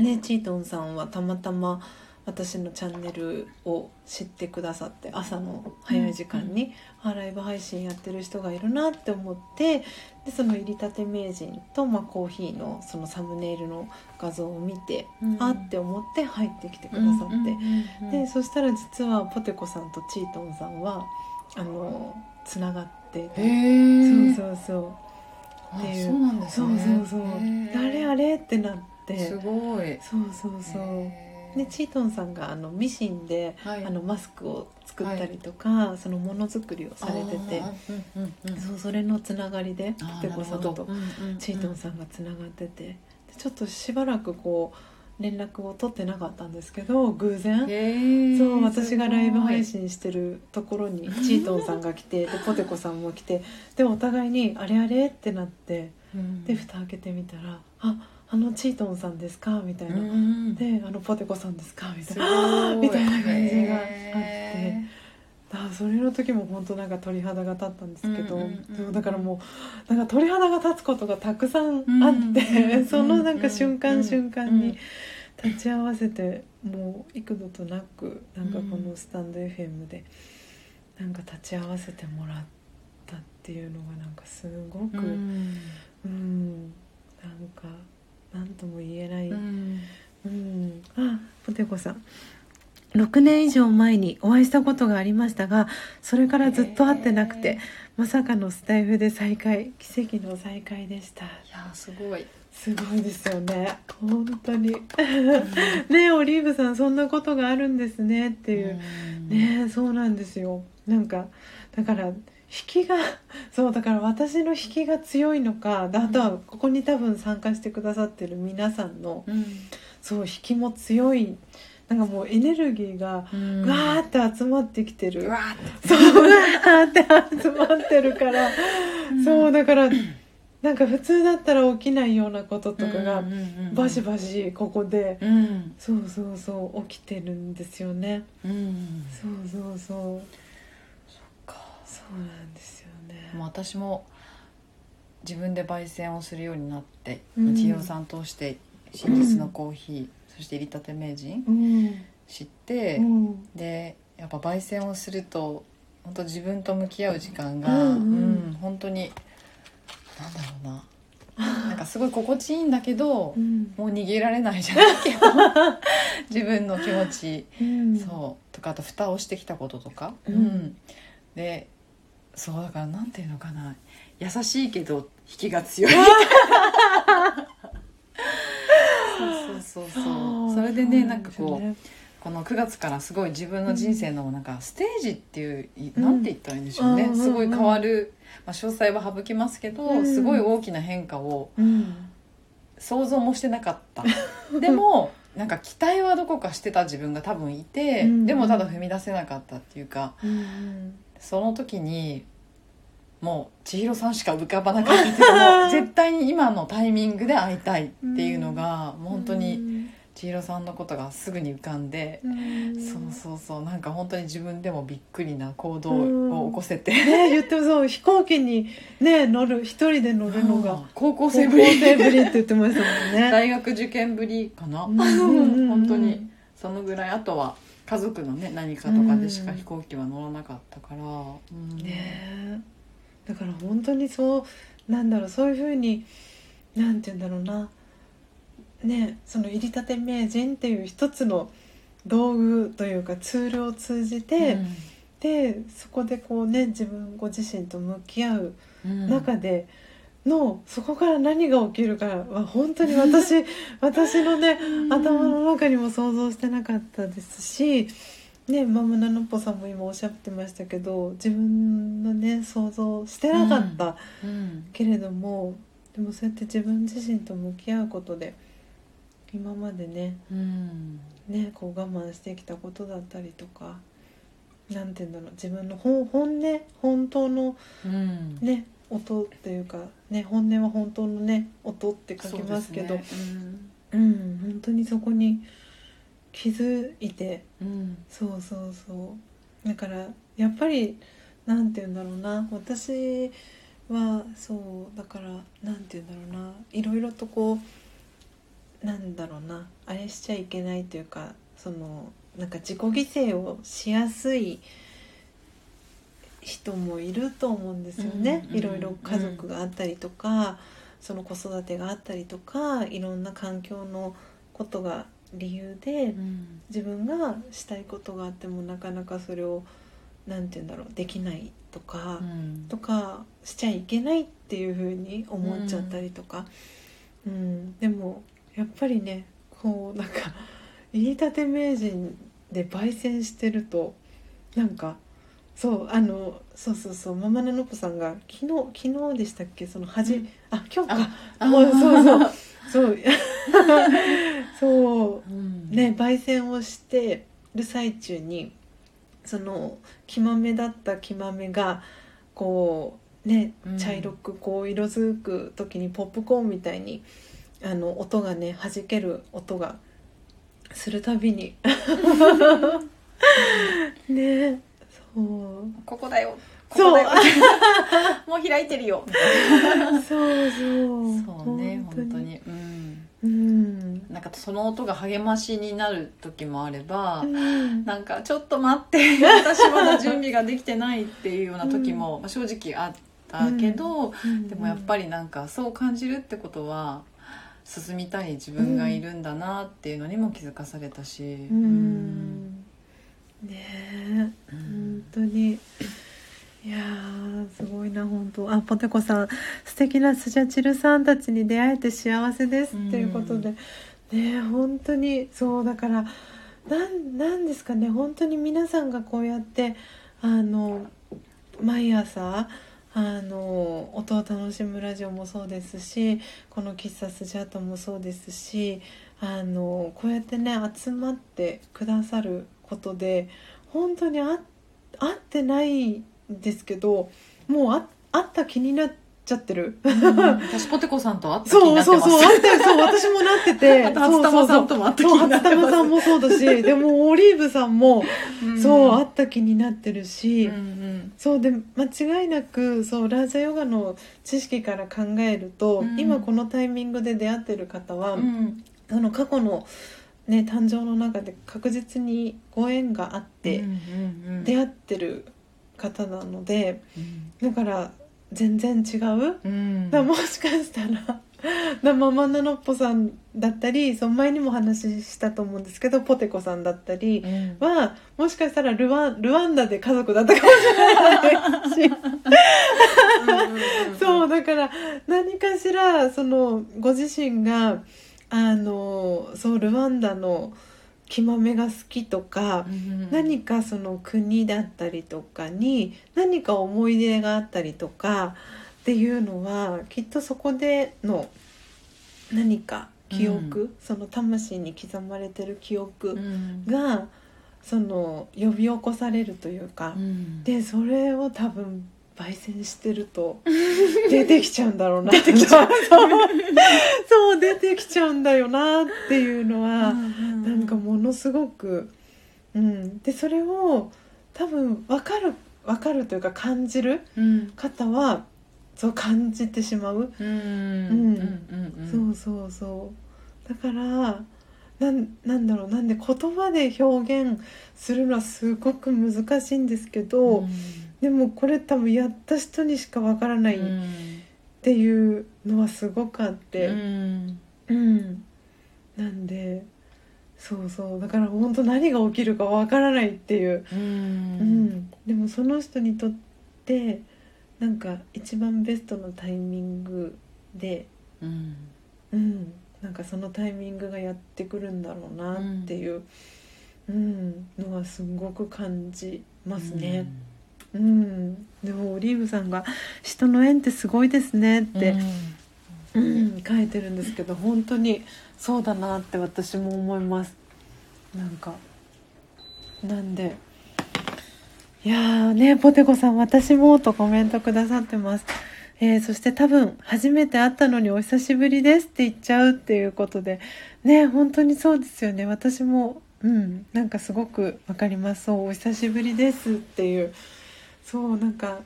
ねチートンさんはたまたま私のチャンネルを知ってくださって朝の早い時間に、あライブ配信やってる人がいるなって思ってでその入りたて名人と、まあ、コーヒーのそのサムネイルの画像を見て、うん。あって思って入ってきてくださって、でそしたら実はポテコさんとチートンさんはあのつながってて、そうそうそう。あっていう。そうなんですそうねそうそう、へー。あれあれ？ってなって。すごい。そうそうそうでチートンさんがあのミシンで、はい。あのマスクを作ったりとか、そのものづくりをされててうんうんうんそうそれのつながりでペコさんとチートンさんがつながってて。でちょっとしばらくこう連絡を取ってなかったんですけど偶然。そう私がライブ配す信してるところにチートンさんが来てでポテコさんも来てでお互いに「あれあれ?」ってなってごいで蓋開けてみたら「ああのチートンさんですか?」みたいな。うん。であのポテコさんですか？みたいすな *laughs* みたいな感じがあって。へあそれの時も本当なんか鳥肌が立ったんですけど、うだからもうなんか鳥肌が立つことがたくさんあって、そのなんか瞬間うん瞬間うんに立ち会わせてもう幾度となくなんかこのスタンド FM でなんか立ち会わせてもらったっていうのがなんかすごく、ううんん。なんか何とも言えない。うん。うん、あポテコさん。6年以上前にお会いしたことがありましたがそれからずっと会ってなくてまさかのスタイフで再会奇跡の再会でした。いやすごい。すごいですよね。本当に。ねオリーブさんそんなことがあるんですねっていう、ねそうなんですよ。なんかだから引きが *laughs* そうだから私の引きが強いのかであとはここに多分参加してくださってる皆さんのうん。そう引きも強いなんかもうエネルギーがうん。わーって集まってきてる、うわーって。そうわーって集まってるから、そうだからなんか普通だったら起きないようなこととかがうんうんうんバシバシここでうん。そうそうそう起きてるんですよね。うん。そうそうそう。かそうなんですよね。もう私も自分で焙煎をするようになってうん。千尋さん通して真実のコーヒー、そして入りたて名人うん。知って、うん。でやっぱ焙煎をすると本当自分と向き合う時間が、うんうん。うん本当になんだろうな。なんかすごい心地いいんだけど、うん。もう逃げられないじゃないけど *laughs* 自分の気持ち、うん。そう。とかあと蓋をしてきたこととか、うん。でそうだからなんていうのかな。優しいけど引きが強い。そうそうそうそう。それでねなんかこうこの9月からすごい自分の人生のなんかステージっていう、いうん。なんて言ったらいいんでしょうね、うんすごい変わる、まあ、詳細は省きますけど、うん。すごい大きな変化をうん。想像もしてなかった。*laughs* でもなんか期待はどこかしてた自分が多分いて、うんでもただ踏み出せなかったっていうかうんその時にもう千尋さんしか浮かばなかったっていうか *laughs* もう絶対に今のタイミングで会いたいっていうのが、もう本当に千尋さんのことがすぐに浮かんで、うん。そうそうそうなんか本当に自分でもびっくりな行動を起こせて、ね言ってもそう飛行機にね乗る一人で乗るのが高校高校生ぶりって言ってましたもんね。*laughs* 大学受験ぶりかな、うん。うん。うん。本当に。そのぐらい。あとは家族のね何かとかでしか飛行機は乗らなかったから、うん。ねえ。だから本当にそうなんだろうそういうふうになんて言うんだろうな。ねその入りたて名人っていう一つの道具というかツールを通じて、でそこでこうね自分ご自身と向き合ううん。中での、そこから何が起きるかは本当に私 *laughs* 私のね頭の中にも想像してなかったですし、ね、マムナノッポさんも今おっしゃってましたけど自分のね想像してなかったうん。けれども、でもそうやって自分自身と向き合うことで今までねうん。ねこう我慢してきたことだったりとかなんて言うんだろう自分の本本音本当のうん。ね音っていうかね本音は本当のね音って書きますけど。そうですね。うん。本当にそこに気づいて。うん。うんそうそうそう。だからやっぱりなんて言うんだろうな。私はそうだからなんて言うんだろうな。いろいろとこうなんだろうな。あれしちゃいけないというかそのなんか自己犠牲をしやすい人もいると思うんですよね、うんいろいろ家族があったりとか、その子育てがあったりとかいろんな環境のことが理由で、うん。自分がしたいことがあってもなかなかそれをなんて言うんだろうできないとか、うん。とかしちゃいけないっていう風に思っちゃったりとか、うん。でもやっぱりねこうなんか入りたて名人で焙煎してるとなんかそうあのそうそうそうママナノッポさんが昨日昨日でしたっけ？そのはじ、うん。あ今日か。あもうそうそう。そう。*laughs* そう。うん。ね焙煎をしてる最中にその木豆だった木豆がこうねうん。茶色くこう色づく時にポップコーンみたいにあの音がね弾ける音がするたびに。*laughs* ね。そうここだよ。ここだよ。もう開いてるよ。*laughs* そうそう。そうね本当に。うん。うん。なんかその音が励ましになる時もあれば、うん。なんかちょっと待って私まだ準備ができてないっていうような時も、まあ正直あったけど、でもやっぱりりなんかそう感じるってことは進みたい自分がいるんだなっていうのにも気づかされたし、うんえ、うん。本当に。いやーすごいな本当。あポテコさん素敵なスジャチルさんたちに出会えて幸せです。っていうことで、ねえ本当に。そうだからなんなんですかね。本当に皆さんがこうやってあの毎朝あの音を楽しむラジオもそうですしこの喫茶スジャートもそうですしあのこうやってね集まってくださることで本当にあ会ってないんですけどもうあ会った気になっちゃってる。私ポテコさんと会った気にそうなってますそうそう、あったそう、私もなってて。初玉さんとも会った気になってますそう、初玉さんもそうだし、でもオリーブさんも、うんそう、会った気になってるし、うんうんそうで間違いなくそうラージャヨガの知識から考えると、うん今このタイミングで出会ってる方は、うんその過去の、ね、誕生の中で確実にご縁があって、出会ってる方なのでうん。だから全然違う、うん。だもしかしたらママナノッポさんだったりその前にも話したと思うんですけどポテコさんだったりうん。はもしかしたらルワンルワンダで家族だったかもしれないし。そうだから何かしらそのご自身があのそうルワンダの木豆が好きとか、うん何かその国だったりとかに何か思い出があったりとかっていうのはきっとそこでの何か記憶、その魂に刻まれてる記う憶ん。が、その呼び起こされるというか。うん。でそれを多分焙煎してると出てきちゃうんだろうな。出てきちゃう。そうそう出てきちゃうんだよなっていうのは、なんかものすごく、うん、でそれを多分分かる分かるというか感じるうん。方はそう感じてしまう、うん。うん。うんそうそうそう。だからなんなんだろう。なんで言葉で表現するのはすごく難しいんですけど、でもこれ多分やった人にしかわからないっうんていうのはすごくあってうん。うん、なんでそうそう。だから本当何が起きるかわからないっていう、ううんん。でもその人にとってなんか一番ベストのタイミングで、うん。うん、なんかそのタイミングがやってくるんだろうなっていう、うん。のはすごく感じますね。うん、でもオリーブさんが「人の縁ってすごいですね」って、うん書いてるんですけど本当にそうだなって私も思います。なんかなんでいやーねポテコさん私もとコメントくださってます。えーそして多分初めて会ったのにお久しぶりですって言っちゃうっていうことでね本当にそうですよね。私もうんなんかすごくわかります。そうお久しぶりですっていうそうなんか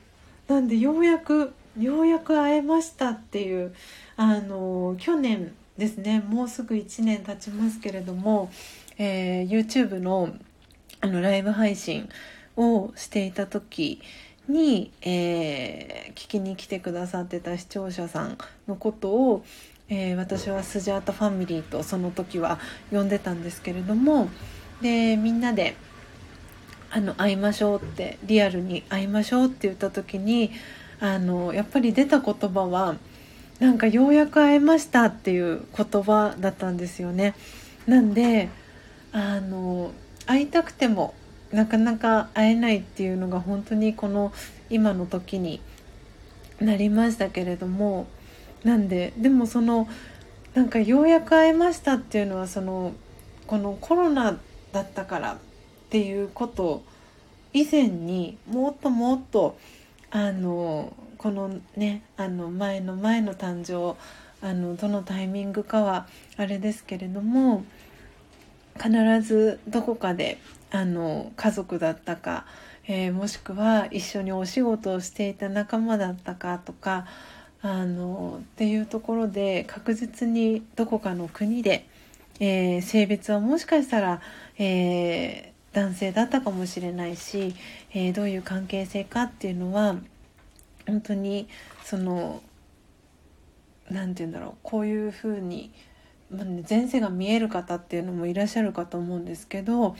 なんでようやくようやく会えましたっていうあの去年ですねもうすぐ1年経ちますけれども、えー YouTube のあのライブ配信をしていた時に、えー聞きに来てくださってた視聴者さんのことを、えー私はスジャータファミリーとその時は呼んでたんですけれどもでみんなであの会いましょうってリアルに会いましょうって言った時にあのやっぱり出た言葉はなんかようやく会えましたっていう言葉だったんですよね。なんであの会いたくてもなかなか会えないっていうのが本当にこの今の時になりましたけれどもなんででもそのなんかようやく会えましたっていうのはそのこのコロナだったからっていうこと以前にもっともっとあのこのねあの前の前の誕生あのどのタイミングかはあれですけれども必ずどこかであの家族だったか、えーもしくは一緒にお仕事をしていた仲間だったかとかあのっていうところで確実にどこかの国で、えー性別はもしかしたら、えー男性だったかもしれないし、えーどういう関係性かっていうのは本当にその何て言うんだろうこういうふうにまあね、前世が見える方っていうのもいらっしゃるかと思うんですけど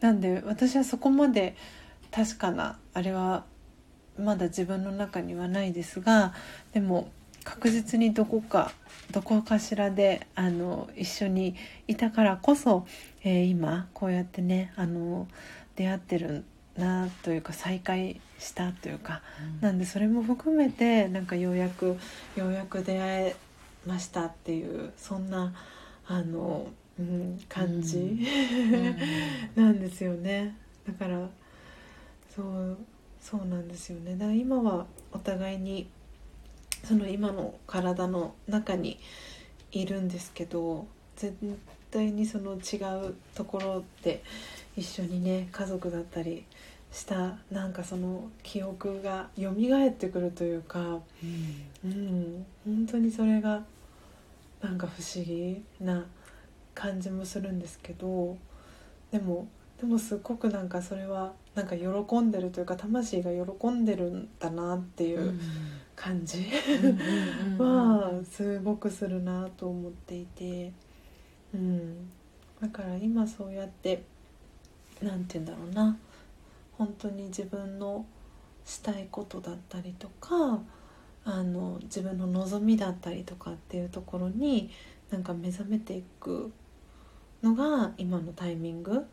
なんで私はそこまで確かなあれはまだ自分の中にはないですがでも確実にどこかどこかしらであの一緒にいたからこそ、えー今こうやってねあの出会ってるなというか再会したというかなんでそれも含めてなんかようやくようやく出会えましたっていうそんなあの、うん、感じ、*laughs* なんですよね。だからそうそうなんですよね。だから今はお互いにその今の体の中にいるんですけど絶対にその違うところで一緒にね家族だったりしたなんかその記憶が蘇ってくるというか、うん、本当にそれがなんか不思議な感じもするんですけどでもでもすっごくなんかそれはなんか喜んでるというか魂が喜んでるんだなっていう感じ *laughs* はすごくするなと思っていて、うん、だから今そうやってなんて言うんだろうな。本当に自分のしたいことだったりとかあの自分の望みだったりとかっていうところになんか目覚めていくのが今のタイミング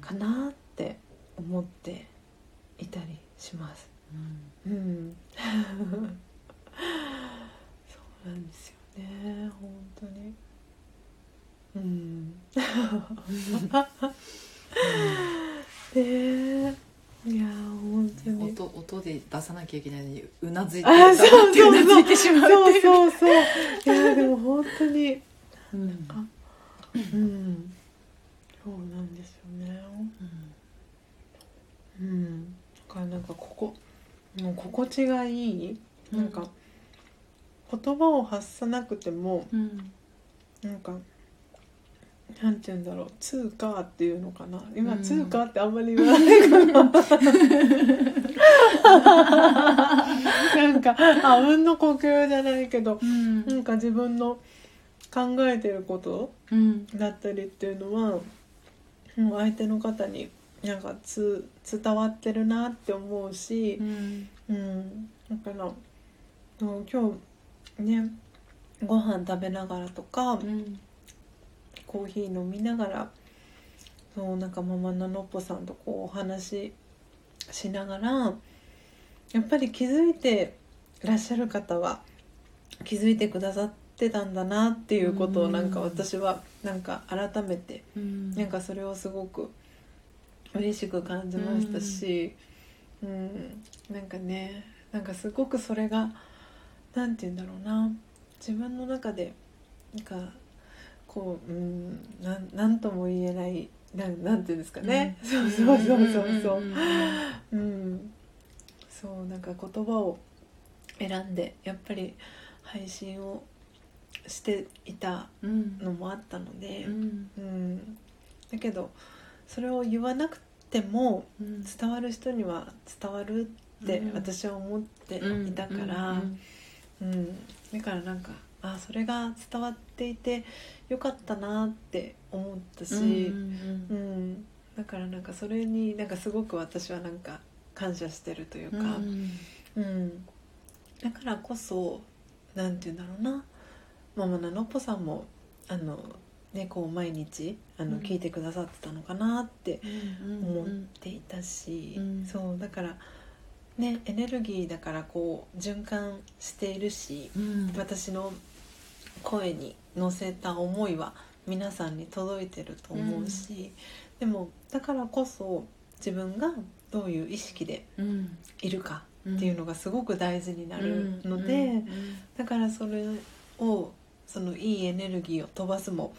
かなって思っていたりします。うん、*laughs* そうなんですよね本当にうん。*laughs* ねいや本当に。音音で出さなきゃいけないのにうなずいてあそうそうそう。いてしまう。そうそうそう。いやでも本当に。うん。あうん。そうなんですよね。うん。だからなんかここもう心地がいいなんか言葉を発さなくてもうん。なんかなんて言うんだろう。通貨っていうのかな。今、うん。通貨ってあんまり言わないかな。なんかあうんの呼吸じゃないけどうん。なんか自分の考えてることうん。だったりっていうのはもう相手の方になんかつ伝わってるなって思うしう、ん。うん、だから今日ねご飯食べながらとかうんコーヒー飲みながらそうなんかママののっぽさんとこうお話ししながらやっぱり気づいてらっしゃる方は気づいてくださってたんだなっていうことをなんかうん。私はなんか改めてうん。なんかそれをすごく嬉しく感じましたし、うん。なんかねなんかすごくそれがなんて言うんだろうな。自分の中でなんかこう、うん、なんなんとも言えないなんなんて言うんですかね、そうそうそうそうそう。うん、そうなんか言葉を選んでやっぱり配信をしていたうんのもあったので、うん。うん、だけどそれを言わなくてもうん伝わる人には伝わるってうん。私は思っていたから、うん。だからなんかあそれが伝わっていてよかったなって思ったし、うんだからなんかそれになんかすごく私はなんか感謝してるというか、うんだからこそなんて言うんだろうな。ママナノッポさんもあの、ね、こう毎日あの、うん。聞いてくださってたのかなって思思っていたし、うん。そうだからねエネルギーだからこう循環しているし私の声に乗せた思いは皆さんに届いてると思うし、でもだからこそ自分がどういう意識でいるかっていうのがすごく大事になるので、だからそれをそのいいエネルギーを飛ばすも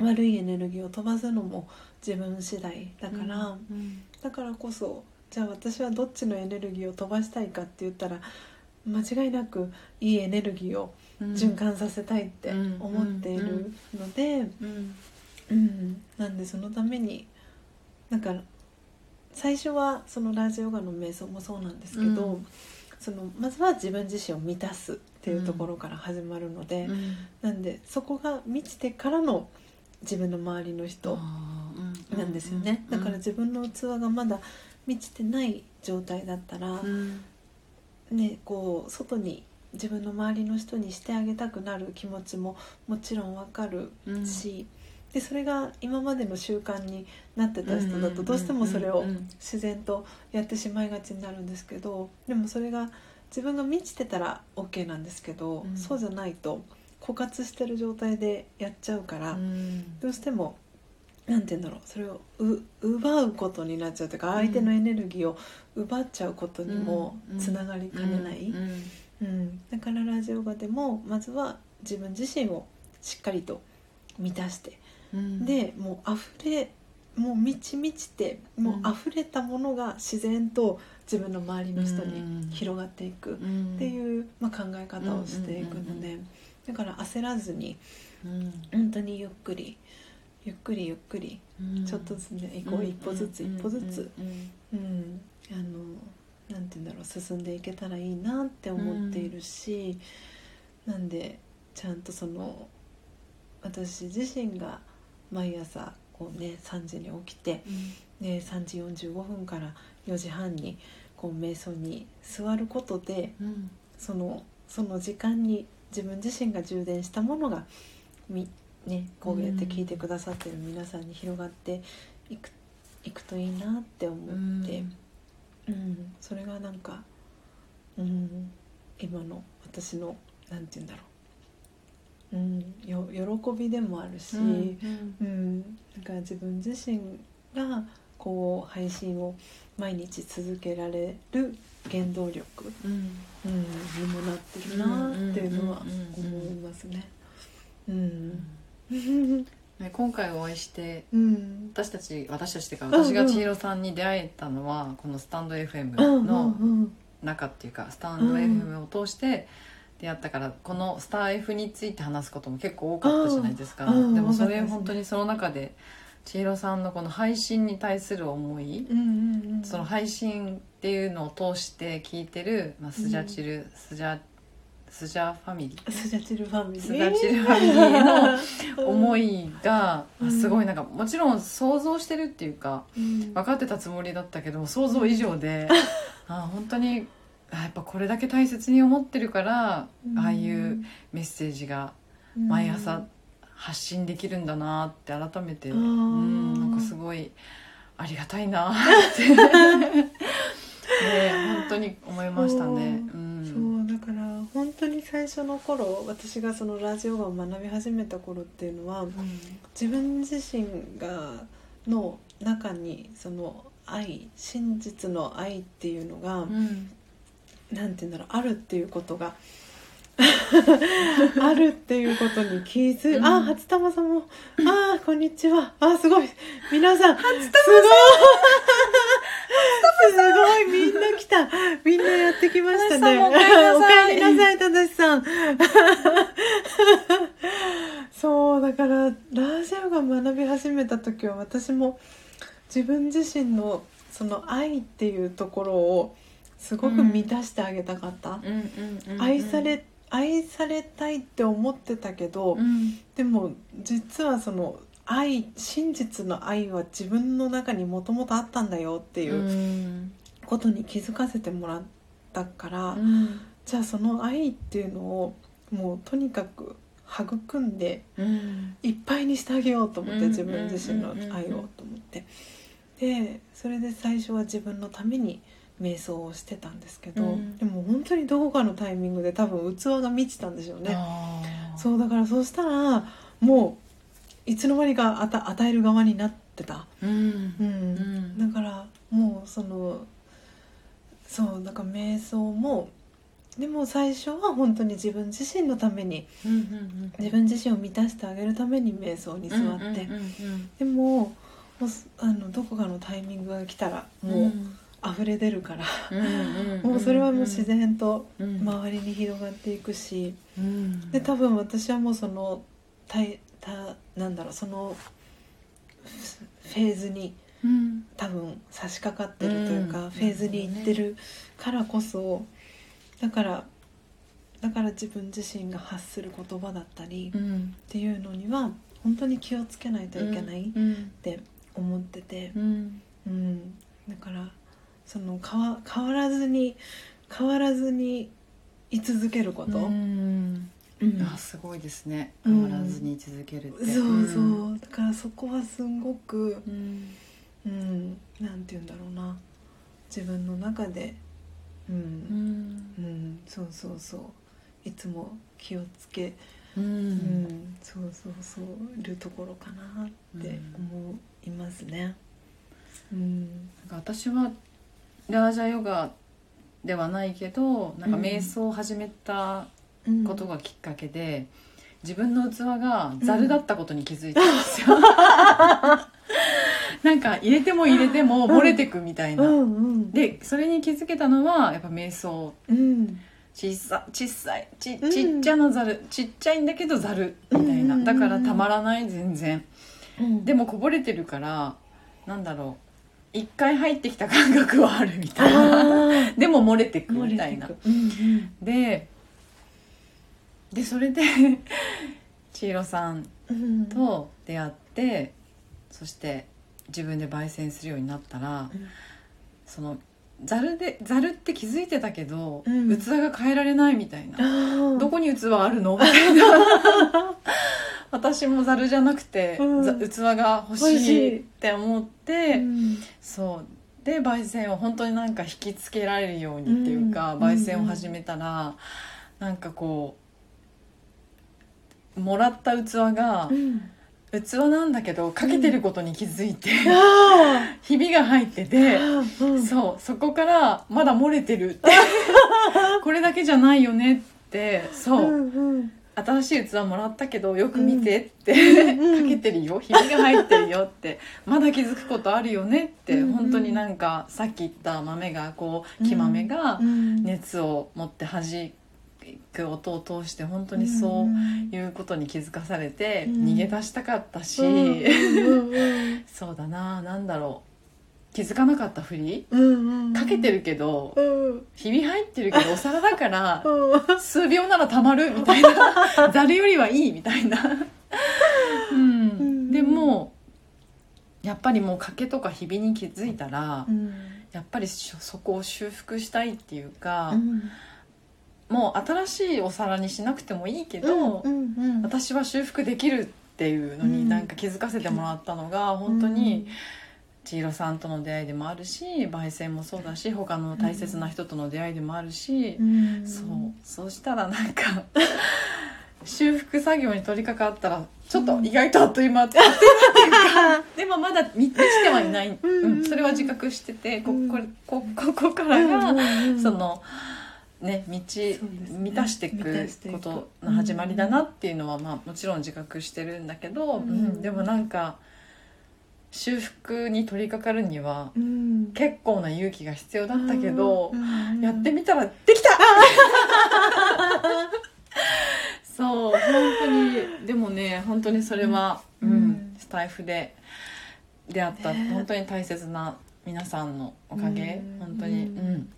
悪いエネルギーを飛ばすのも自分次第だから、だからこそじゃあ私はどっちのエネルギーを飛ばしたいかって言ったら間違いなくいいエネルギーを循環させたいって思っているので、うん、なんでそのためになんか最初はそのラジオガの瞑想もそうなんですけど、うん。そのまずは自分自身を満たすっっていうところから始まるので、うん。なんでそこが満ちてからの自分の周りの人なんですよね、だから自分の器がまだ満ちてない状態だったら、うん。ねこう外に自分の周りの人にしてあげたくなる気持ちももちろんわかるうん。し、でそれが今までの習慣になってた人だとどうしてもそれをうん自然とやってしまいがちになるんですけどでもそれが自分が満ちてたら OK なんですけど、うん。そうじゃないと枯渇してる状態でやっちゃうから、うん。どうしてもなんて言うんだろうそれをう奪うことになっちゃうというか相手のエネルギーを奪っちゃうことにもつながりかねない、うん。うん、だからラジオガでもまずは自分自身をしっかりと満たして、うん。でもう溢れもう満ち満ちてもう溢れたものが自然と自分の周りの人に広がっていくうん。っていう、まあ、考え方をしていくので、だから焦らずにうん。本当にゆっくりゆっくりゆっくりうん。ちょっとずつね一個一歩ずつ一歩ずつ、うん。うん、あのなんて言うんだろう進んでいけたらいいなって思っているし、なんでちゃんとその私自身が毎朝こうね3時に起きてで3時45分から4時半にこう瞑想に座ることでうん。そのその時間に自分自身が充電したものがみ、ね、こうやって聞いてくださってる皆さんに広がっていくいくといいなって思って。うん、それがなんか、うん、今の私のなんて言うんだろう、うん、よ喜びでもあるし、うん。うん。だから自分自身がこう配信を毎日続けられる原動力、うん。うん、にもなってるなっていうのはうんうんうんうん思いますね。うんね今回お会いしてうん。私たち私たちっていうかうんうん私が千尋さんに出会えたのはこのスタンド FM うんのうん。中っていうかスタンド FM を通して出会ったからこのスター F について話すことも結構多かったじゃないですか。うんでもそれ本当にその中で千尋さんのこの配信に対する思いうんうんうんその配信っていうのを通して聞いてる、まあ、スジャチル、スジャスジャファミリー。スジャチルファミリー？スジャチルファミリーの思い、いがうん。すごい。なんかもちろん想像してるっていうかうん。分かってたつもりだったけども想像以上で *laughs* あ本当にあやっぱこれだけ大切に思ってるからうん。ああいうメッセージが毎朝発信できるんだなって改めてううんんなんかすごいありがたいなって。*laughs* ね本当に思いましたね。う最初の頃私がそのラジオを学び始めた頃っていうのは自分自身がの中にその愛真実の愛っていうのが、うん。なんて言うんだろうあるっていうことが *laughs* あるっていうことに気づい、うん。あ初玉さんも *laughs* あこんにちは。あすごい。皆さん初玉さん。すごい。みんな来た。みんなやってきましたね。*laughs* おかえりなさい。おかえりなさん。そうだからラジオが学び始めた時は私も自分自身のその愛っていうところをすごく満たしてあげたかった、愛され愛されたいって思ってたけど、うん。でも実はその愛真実の愛は自分の中にもともとあったんだよっていううん。ことに気づかせてもらったから、うん。じゃあその愛っていうのをもうとにかく育んでうん。いっぱいにしてあげようと思ってうん。自分自身の愛をと思って。でそれで最初は自分のために瞑想をしてたんですけど、うん。でも本当にどこかのタイミングで多分器が満ちたんでしょうね。そうだからそうしたらもういつの間にか与与える側になってた、うん。うん。うん。だからもうそのそうだから瞑想もでも最初は本当に自分自身のためにうんうんうん自分自身を満たしてあげるために瞑想に座って、うんうんうんでももうすあのどこかのタイミングが来たらうん。もう溢れ出るから、もうそれはもう自然とうん。周りに広がっていくし、うん。で多分私はもうそのたいたなんだろうそのフフェーズにうん。多分差し掛かってるというか、うん。フェーズに行ってるからこそだからだから自分自身が発する言葉だったりっうん。ていうのには本当に気をつけないといけないっうんて思ってて、うん。うん、だからその変わ変わらずに変わらずに居続けること、うん。うん。あすごいですね。うん。変わらずに続けるって。そうそう、うん。だからそこはすんごく、うん。うん、なんて言うんだろうな。自分の中で、うん。うん。うん、そうそうそう。いつも気をつけ、ううん。んそうそうそう。るところかなって思いますね。うん。なんか私はラージャヨガではないけどなんか瞑想を始めたうん。ことがきっかけで、自分の器がザルだったことに気づいたんですよ、*laughs* なんか入れても入れても漏れてくみたいな、うんうんでそれに気づけたのはやっぱ瞑想。うん。小さ小さいちうん。ちっちゃなザル、ちっちゃいんだけどザルみたいな、うん。だからたまらない全然。うん。でもこぼれてるからなんだろう一回入ってきた感覚はあるみたいな。*laughs* でも漏れてくみたいな。てく。うんででそれで *laughs* 千尋さんうんうん。と出会ってそして自分で焙煎するようになったらうん。そのざるでざるって気づいてたけど、うん。器が変えられないみたいな。どこに器あるの？みたいな私もざるじゃなくて、うん。ざ器が欲しいい。って思って、うん。そう。で焙煎を本当になんか引きつけられるようにっていうか、うん。焙煎を始めたら、なんかこうもらった器がうん器なんだけどかけてることに気づいて、あ *laughs* ひびが入ってて、そうそこからまだ漏れてるって。*laughs* これだけじゃないよねってそう、うんうん。新しい器もらったけどよく見てって、うんかけてるよ。ひびが入ってるよって。まだ気づくことあるよねって、うん本当になんかさっき言った豆がこう木豆がうん。熱を持って弾く音を通して本当にそういうことに気づかされてうん。逃げ出したかったし、*laughs* そうだななんだろう。気づかなかったふり？かけてるけどうん。ひび入ってるけどお皿だからうん。数秒ならたまる？みたいな。*laughs* ざるよりはいいみたいな、*laughs* うん。ん。でもやっぱりもう欠けとかひびに気づいたら、うん。やっぱりしそこを修復したいっていうか、うんもう新しいお皿にしなくてもいいけど、うんうん私は修復できるっていうのになんか気づかせてもらったのが本当に千尋さんとの出会いでもあるし焙煎もそうだし他の大切な人との出会いでもあるし、うん。そう。そうしたらなんか修復作業に取り掛かったらちょっと意外とあっという間あっていうか *laughs* でもまだ満ちてはいない、うんうんそれは自覚しててこうんこれこここからが、うんうんうん。そのね道、満たしていくことの始まりだなっていうのは、まあ、もちろん自覚してるんだけど、うん。うんでもなんか修復に取り掛かるにはうん。結構な勇気が必要だったけど、うん。やってみたらできた！*laughs* そう本当にでもね本当にそれは、ううん。んスタイフで出会った、ね。本当に大切な皆さんのおかげ、うん。本当に、ううんん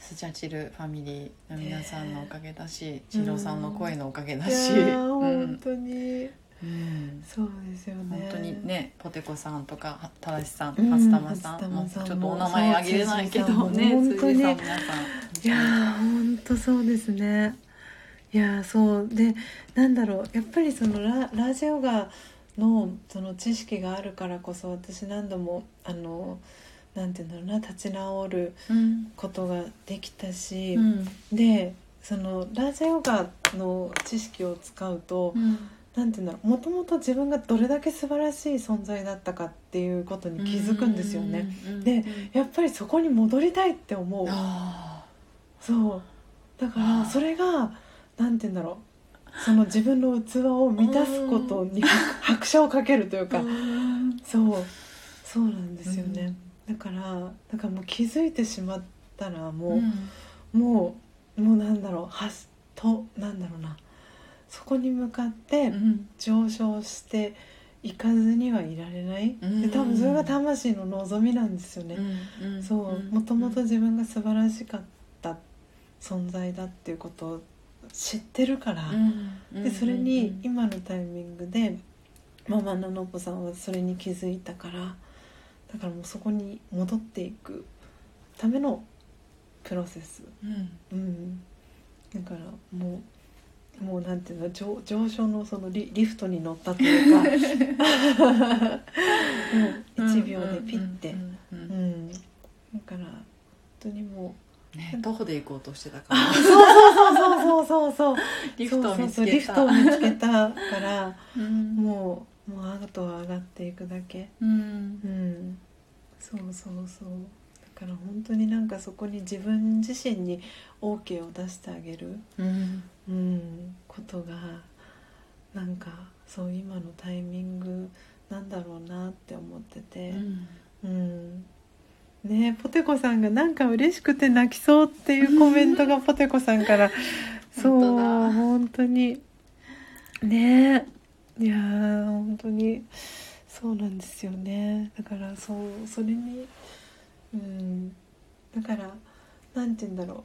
スジャチルファミリーの皆さんのおかげだし、うん千尋さんの声のおかげだし、ーうん。本当に。うん。そうですよね。本当にねポテコさんとかたらしさんうん。松玉さん,、松玉さんもちょっとお名前あげれないけどね本当に。皆さん。いやー本当そうですね。いやーそう。でなんだろう。やっぱりそのララジオガのその知識があるからこそ私何度もあのなんていうんだろうな立ち直るうんことができたし、うん。でそのラージャヨガの知識を使うと、なんていうんだろうもともと自分がどれだけ素晴らしい存在だったかっていうことに気づくんですよね。うんでやっぱりそこに戻りたいって思う。あそう。だからそれがなんて言うんだろう。その自分の器を満たすことに拍車をかけるというーか。うん。そう。そうなんですよね、だからだからもう気づいてしまったらもう、もうもうなんだろうはすとなんだろうな。そこに向かってうん。上昇していかずにはいられない、うん。で多分それが魂の望みなんですよね、うん。そう。もともと自分が素晴らしかった存在だっていうこと知ってるから、うん。でそれにうん。今のタイミングでママののぼさんはそれに気づいたからだからもうそこに戻っていくためのプロセス、うん。うん、だからもうもうなんていうの上上昇のそのリリフトに乗ったというか。*laughs* もう1秒でピッて、だから本当にもうね徒歩で行こうとしてたから。そうそうそうそうそうリフトを見つそうそうそうリフトを見つけたから。うん。もうもうあとは上がっていくだけ。うん。うん。そうそうそう。だから本当になんかそこに自分自身に OK を出してあげる、うん。うん、ことがなんかそう今のタイミングなんだろうなって思ってて。うん。ねえポテコさんがなんか嬉しくて泣きそうっていうコメントがポテコさんから。そ *laughs* う本当だ。本当に。ねえいやー本当に。そうなんですよね。だからそうそれにうんだからなんて言うんだろ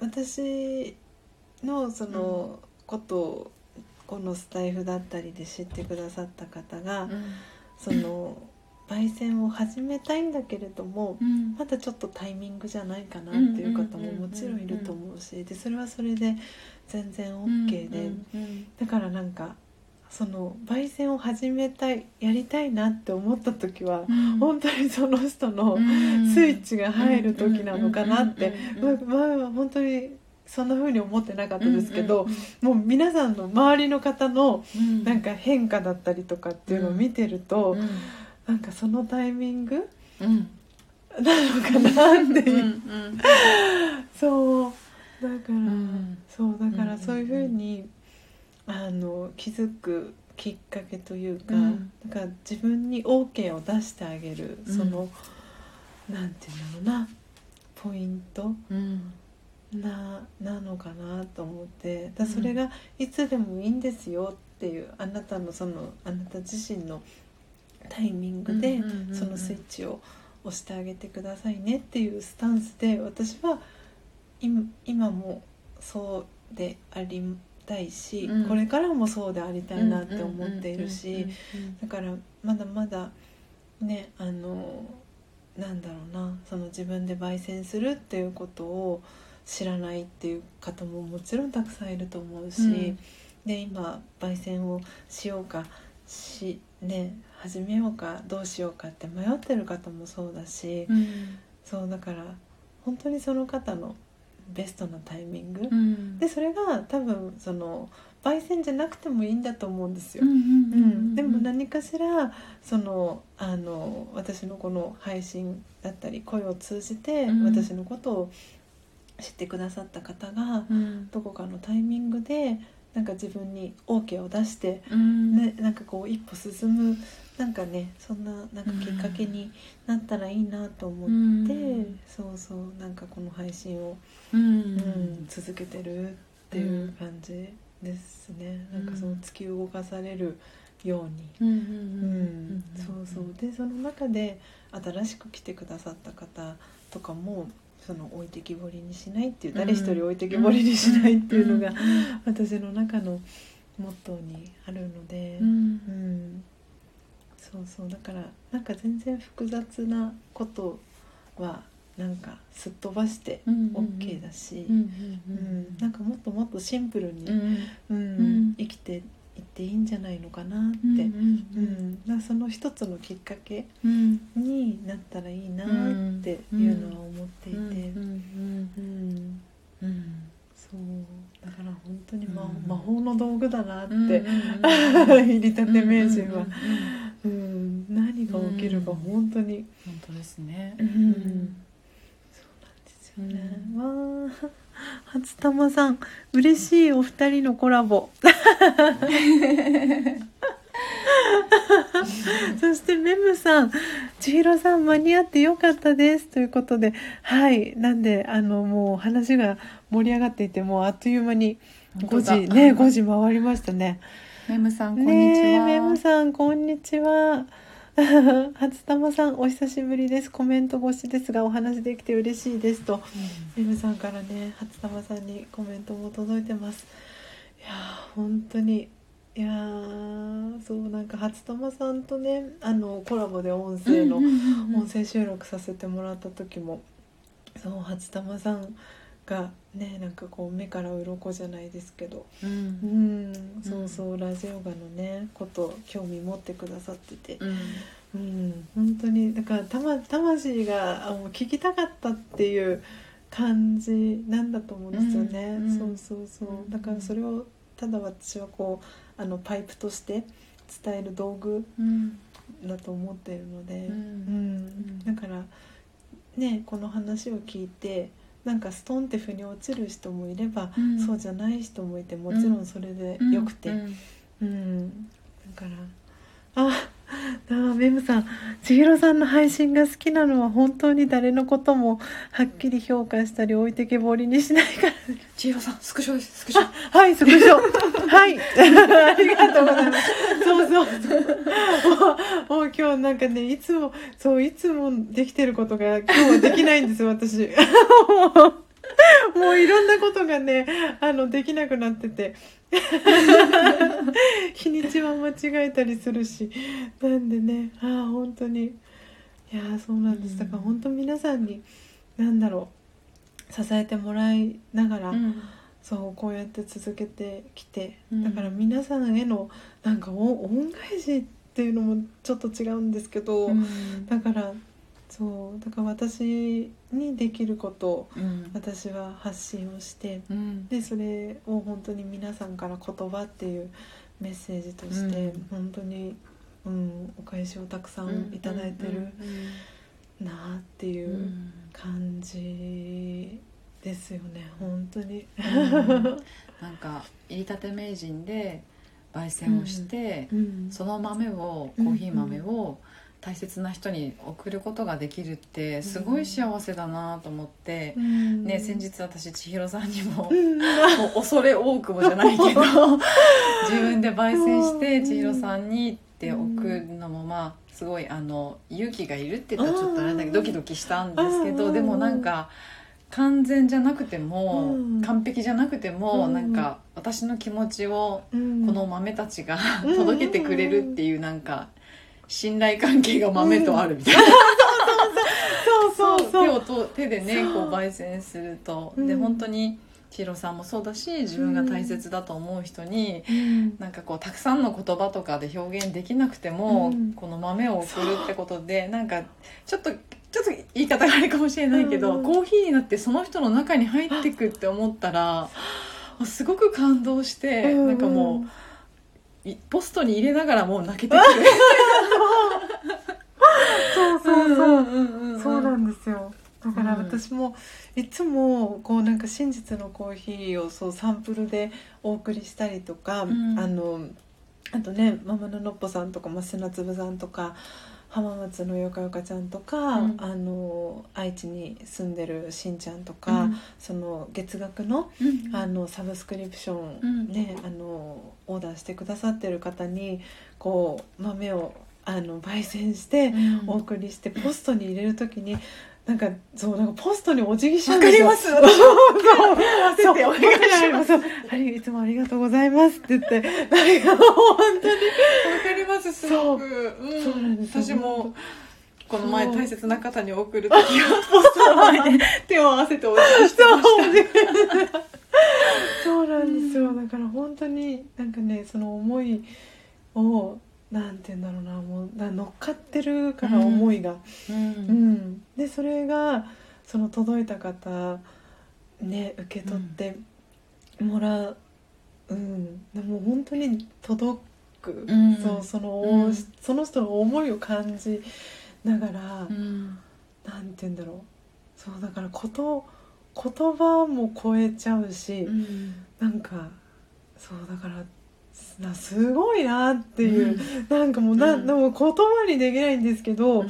う。私のそのことをこのスタイフだったりで知ってくださった方が、その焙煎を始めたいんだけれどもうん。まだちょっとタイミングじゃないかなっていう方ももちろんいると思うしでそれはそれで全然 OK で、うんだからなんかその焙煎を始めたいやりたいなって思った時は、うん。本当にその人のうん。スイッチが入る時なのかなって前は本当にそんな風に思ってなかったですけど、もう皆さんの周りの方のうんなんか変化だったりとかっていうのを見てると、うんなんかそのタイミングうん。なのかなっていう、うんそう。だから、んそうだかうんらそういうふうに、あの気づくきっかけというか,、うん。だから自分に OK を出してあげる、うん。そのなんていうんだろうなポイントうん。ななのかなと思ってだそれがいつでもいいんですよっていうあなたのそのあなた自身のタイミングでそのスイッチを押してあげてくださいねっていうスタンスで私は今今もそうでありたいし、うん。これからもそうでありたいなって思っているしだからまだまだねあのなんだろうなその自分で焙煎するっていうことを知らないっていう方ももちろんたくさんいると思うし、うん。で今焙煎をしようかしね始めようかどうしようかって迷ってる方もそうだし、うんそうだから本当にその方のベストなタイミング、うん。でそれが多分その焙煎じゃなくてもいいんだと思うんですよ。でも何かしらそのあの私のこの配信だったり声を通じてうん。私のことを知ってくださった方がうん。どこかのタイミングでなんか自分に OK を出して、うん。ね、なんかこう一歩進むなんかねそんななんかきっかけになったらいいなと思って、うん。そうそうなんかこの配信を、うん。うん続けてるっていう感じですね、うん。なんかそう突き動かされるように。そうそう。でその中で新しく来てくださった方とかもその置いてきぼりにしないっていう、誰一人置いてきぼりにしないっていうのが、私の中のモットーにあるので、うん。うんそうそう。だからなんか全然複雑なことはなんかすっ飛ばしてうん OK だし、なんかもっともっとシンプルに、うん生きていっていいんじゃないのかなって、うんその一つのきっかけうん。になったらいいなっていうのは思っていて、そう。だから本当に魔,、うん魔法の道具だなって、うん *laughs* 入りたて名人はうん、うん何が起きるか本当に、本当ですね。うん。そうなんですよね、わあ。初玉さん嬉しいお二人のコラボ。*laughs* そしてメムさん千尋さん間に合ってよかったです。ということではい。なんであのもう話が盛り上がっていてもうあっという間に5時ね5時回りましたねメムさんこんにちは。メムさんこんにちは。*laughs* 初玉さんお久しぶりです。コメント越しですがお話できて嬉しいですと。メムさんからね初玉さんにコメントも届いてます。いやー本当に。いやーそうなんか初玉さんとねあのコラボで音声の音声収録させてもらった時もそう初玉さんがねなんかこう目から鱗じゃないですけど。ううんん。そうそうラジオガのねこと興味持ってくださってて。うん。うん本当にだからたま魂があもう聞きたかったっていう感じなんだと思うんですよね、うんそうそうそう。だからそれをただ私はこうあのパイプとして伝える道具うん。だと思っているので、うん。うん。だからねこの話を聞いてなんかストンって腑に落ちる人もいれば、うん。そうじゃない人もいてもちろんそれでよくて、うん。うん、だからあ *laughs* あメムさん千尋さんの配信が好きなのは本当に誰のこともはっきり評価したり置いてけぼりにしないから千尋さんスクショですスクショ。はいスクショ。*laughs* はい。ありがとうございます。そうそう。もうもう今日なんかねいつもそういつもできてることが今日はできないんです私。*laughs* もういろんなことがねあのできなくなってて日にちは間違えたりするしなんでね。ああ本当に。いやーそうなんです。だから本当皆さんに何だろう。支えてもらいながら、うん。そうこうやって続けてきて、うん。だから皆さんへのなんかお恩返しっていうのもちょっと違うんですけど、うん。だからそうだから私にできることをうん。私は発信をしてうん。でそれを本当に皆さんから言葉っていうメッセージとして、うん。本当に、うん、お返しをたくさんいただいてるなっていう感じですよね本当に。なんか入りたて名人で焙煎をして、うん。その豆をコーヒー豆を大切な人に送ることができるってすごい幸せだなと思って、うん。ね、先日私千尋さんにもうん。もう恐れ多くもじゃないけど *laughs* 自分で焙煎してうん。千尋さんにって送るのもまあすごいあの勇気がいるって言ったらちょっとあれだけどドキドキしたんですけうん。どでもなんか完全じゃなくてもうん。完璧じゃなくてもうん。なんか私の気持ちをうん。この豆たちがうん。届けてくれるっていうなんか信頼関係が豆とあるみたいな。そうそうそう手をと手でねこう焙煎すると、うん。で本当に千尋さんもそうだし自分が大切だと思う人に、うん。なんかこうたくさんの言葉とかで表現できなくても、うん。この豆を送るってことでなんかちょっとちょっと言い方があれかもしれないけど、うん。コーヒーになってその人の中に入ってくって思ったらすごく感動して、なんかもういポストに入れながらもう泣けてくる。そうそうそう、そうなんですよ。だからうん。私もいつもこうなんか真実のコーヒーをそうサンプルでお送りしたりとか、うん。あのあとねママののっぽさんとかま砂粒さんとか浜松のよかよかちゃんとか、うん。あの愛知に住んでるしんちゃんとか、うん。その月額のうん。あのサブスクリプション、うん。ねあのオーダーしてくださってる方にこう豆をあの焙煎してうん。お送りしてポストに入れる時になんかそうなんかポストにお辞儀しちゃわうんですよかります。*laughs* そう焦ってお願いします。わそういつもありがとうございますって言って *laughs* 本当にかります。すごく。うんそうなんですよ私も。この前大切な方に送る時はポストの前で手を合わせてお辞儀してました。そうなんですよだから本当になんかねその思いをなんて言うんだろうなもうな乗っかってるからうん。思いが、ううん。ん、でそれがその届いた方ね受け取ってもらう、うん、でも本当に届く、うん。そうその、うん。その人の思いを感じながら、うん。なんて言うんだろう。そうだからこと言葉も超えちゃうし、なんかそうだからなすごいなっていう、なんかもうな、うん。でも言葉にできないんですけど、う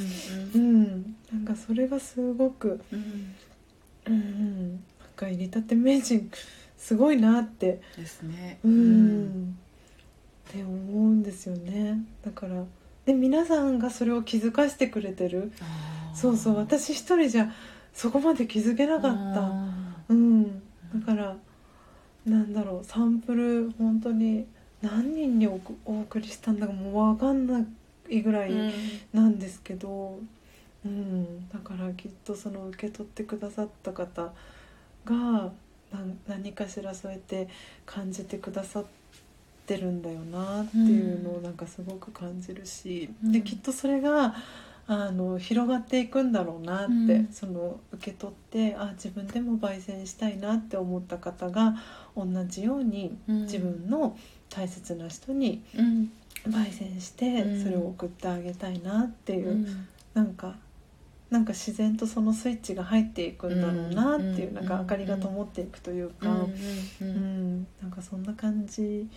うんん。なんかそれがすごく、うん。うんうん、なんか入れたて名人すごいなって、ですね。うん。って思うんですよね。だからで皆さんがそれを気づかせてくれてる。そうそう。私一人じゃそこまで気づけなかった。うん。だからなんだろう。サンプル本当に何人におくお送りしたんだかもう分かんないぐらいなんですけど、うん。だからきっとその受け取ってくださった方が何かしらそうやって感じてくださってるんだよなっていうのをなんかすごく感じるし、うん。できっとそれがあの広がっていくんだろうなって、うん。その受け取ってあ自分でも焙煎したいなって思った方が同じようにうん。自分の大切な人にうん。焙煎してうん。それを送ってあげたいなっていう、うん。なんかなんか自然とそのスイッチが入っていくんだろうなっていう、うん。なんか明かりが灯っていくというか、うんうんなんかそんな感じ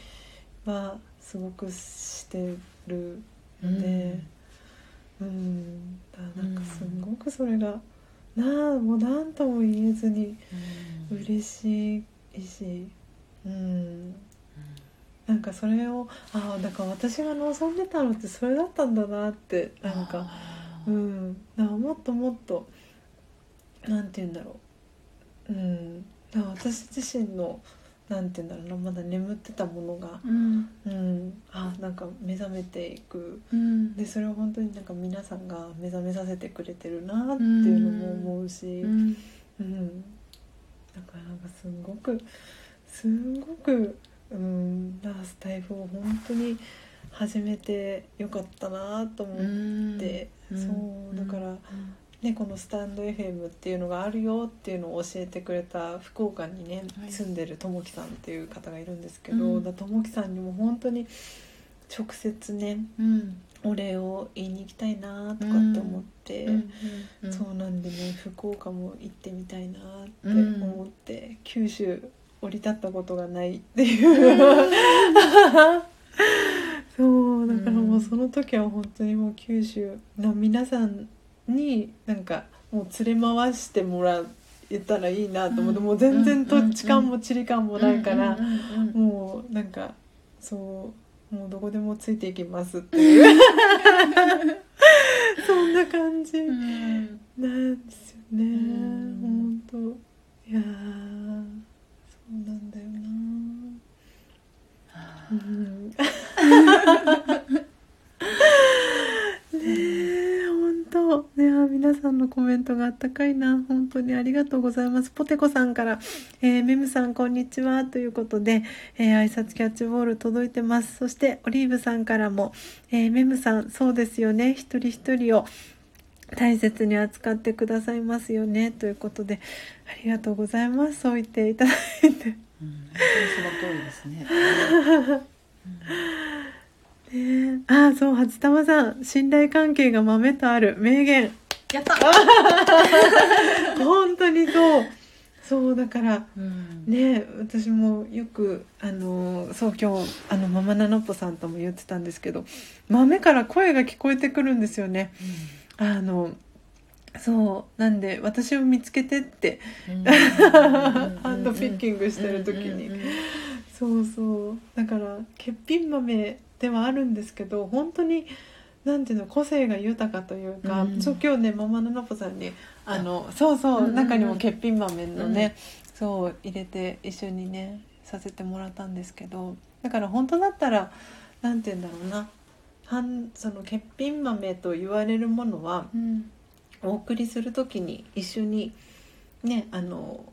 はすごくしてるので、うん。だからなんかすごくそれが、なあもう何とも言えずに嬉しいし、うん、なんかそれをああだから私が望んでたのってそれだったんだなってなんか。うん、だからもっともっとなんて言うんだろう、うん、私自身のなんて言うんだろうな。まだ眠ってたものが、うん。うん、あなんか目覚めていく。うん。でそれを本当になんか皆さんが目覚めさせてくれてるなっていうのも思うし、ううん。ん。だからなんかすごくすごく、うん、だからスタイフを本当に始めてよかったなと思って。そうだから、ね、このスタンド FM っていうのがあるよっていうのを教えてくれた福岡にね、はい。住んでるともきさんっていう方がいるんですけど、ともきさんにも本当に直接ねうん。お礼を言いに行きたいなとかって思って、うん。そうなんでね福岡も行ってみたいなってうん思って、九州降り立ったことがないっていう、そうだからもうその時は本当にもう九州の皆さんになんかもう連れ回してもらえたらいいなと思って、うん。もう全然土うん。地感も地理感もないから、もうなんかそうもうどこでもついていきますっていう。*laughs* そんな感じ。うん。なんですよね、ん。本当。いやなんだよな。うん。ねえ本当。ね皆さんのコメントがあったかいな。本当にありがとうございます。ポテコさんから、えーメムさんこんにちは。ということで、えー挨拶キャッチボール届いてます。そしてオリーブさんからも、えーメムさんそうですよね。一人一人を大切に扱ってくださいますよねということでありがとうございます。そう言っていただいて。うんその通りですね。ねえ。ああそう初玉さん。信頼関係が豆とある。名言。やった。*laughs* 本当にそう。そうだからうん。ねえ私もよくあのそう今日あのママナノッポさんとも言ってたんですけど豆から声が聞こえてくるんですよねあのそうなんで私を見つけてってうん。*laughs* ハンドピッキングしてる時に。そうそう。だから欠品豆ではあるんですけど本当になんていうの個性が豊かというか、うん。そう今日ねママのナポさんにあのそうそう、うん中にも欠品豆のね、うん。そう入れて一緒にねさせてもらったんですけどだから本当だったらなんていうんだろうなその欠品豆と言われるものはうん。お送りする時に一緒にねあの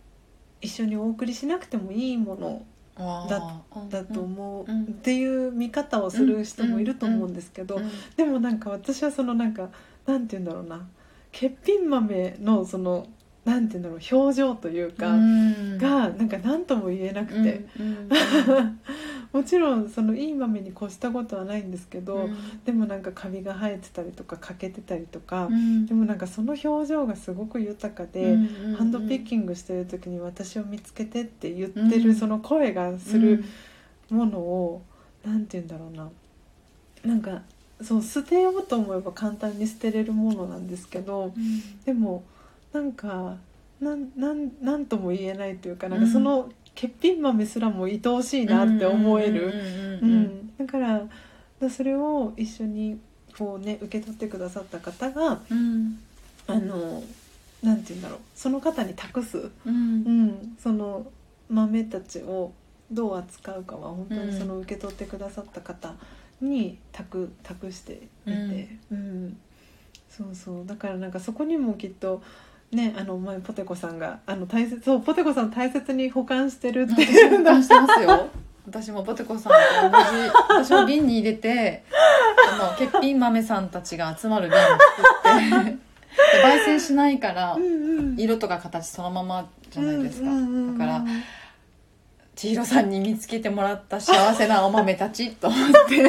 一緒にお送りしなくてもいいものあー。だと思う、うん。っていう見方をする人もいると思うんですけど、うん。でもなんか私はそのなんかなんて言うんだろうな。欠品豆のそのなんて言うんだろう表情というか、うん。がなんか何とも言えなくて、うん *laughs* もちろんそのいい豆に越したことはないんですけど、うん。でもなんかカビが生えてたりとか欠けてたりとか、うん。でもなんかその表情がすごく豊かで。うんハンドピッキングしてる時に私を見つけてって言ってうん。るその声がするものを、なんて言うんだろうな。なんかそう捨てようと思えば簡単に捨てれるものなんですけどうん。でもなんかなんなんなんとも言えないというかなんかうん。その欠品豆すらも愛おしいなって思える、うんうんううんうんん。だからだそれを一緒に2こうね受け取ってくださった方がうん。あのなんて言うんだろう。その方に託す、ううん。ん、その豆たちをどう扱うかは本当うん。にその受け取ってくださった方に託託していて、うん。そうそう。だからなんかそこにもきっとねあの前ポテコさんがあの大切そうポテコさん大切に保管してるっていう。保管してますよ。私もポテコさんと同じ。私も瓶に入れてあの欠品豆さんたちが集まる瓶を作って。で *laughs* 焙煎しないからうんうん。色とか形そのままじゃないですか、うんうんうんうん。だから千尋さんに見つけてもらった幸せなお豆たちと思って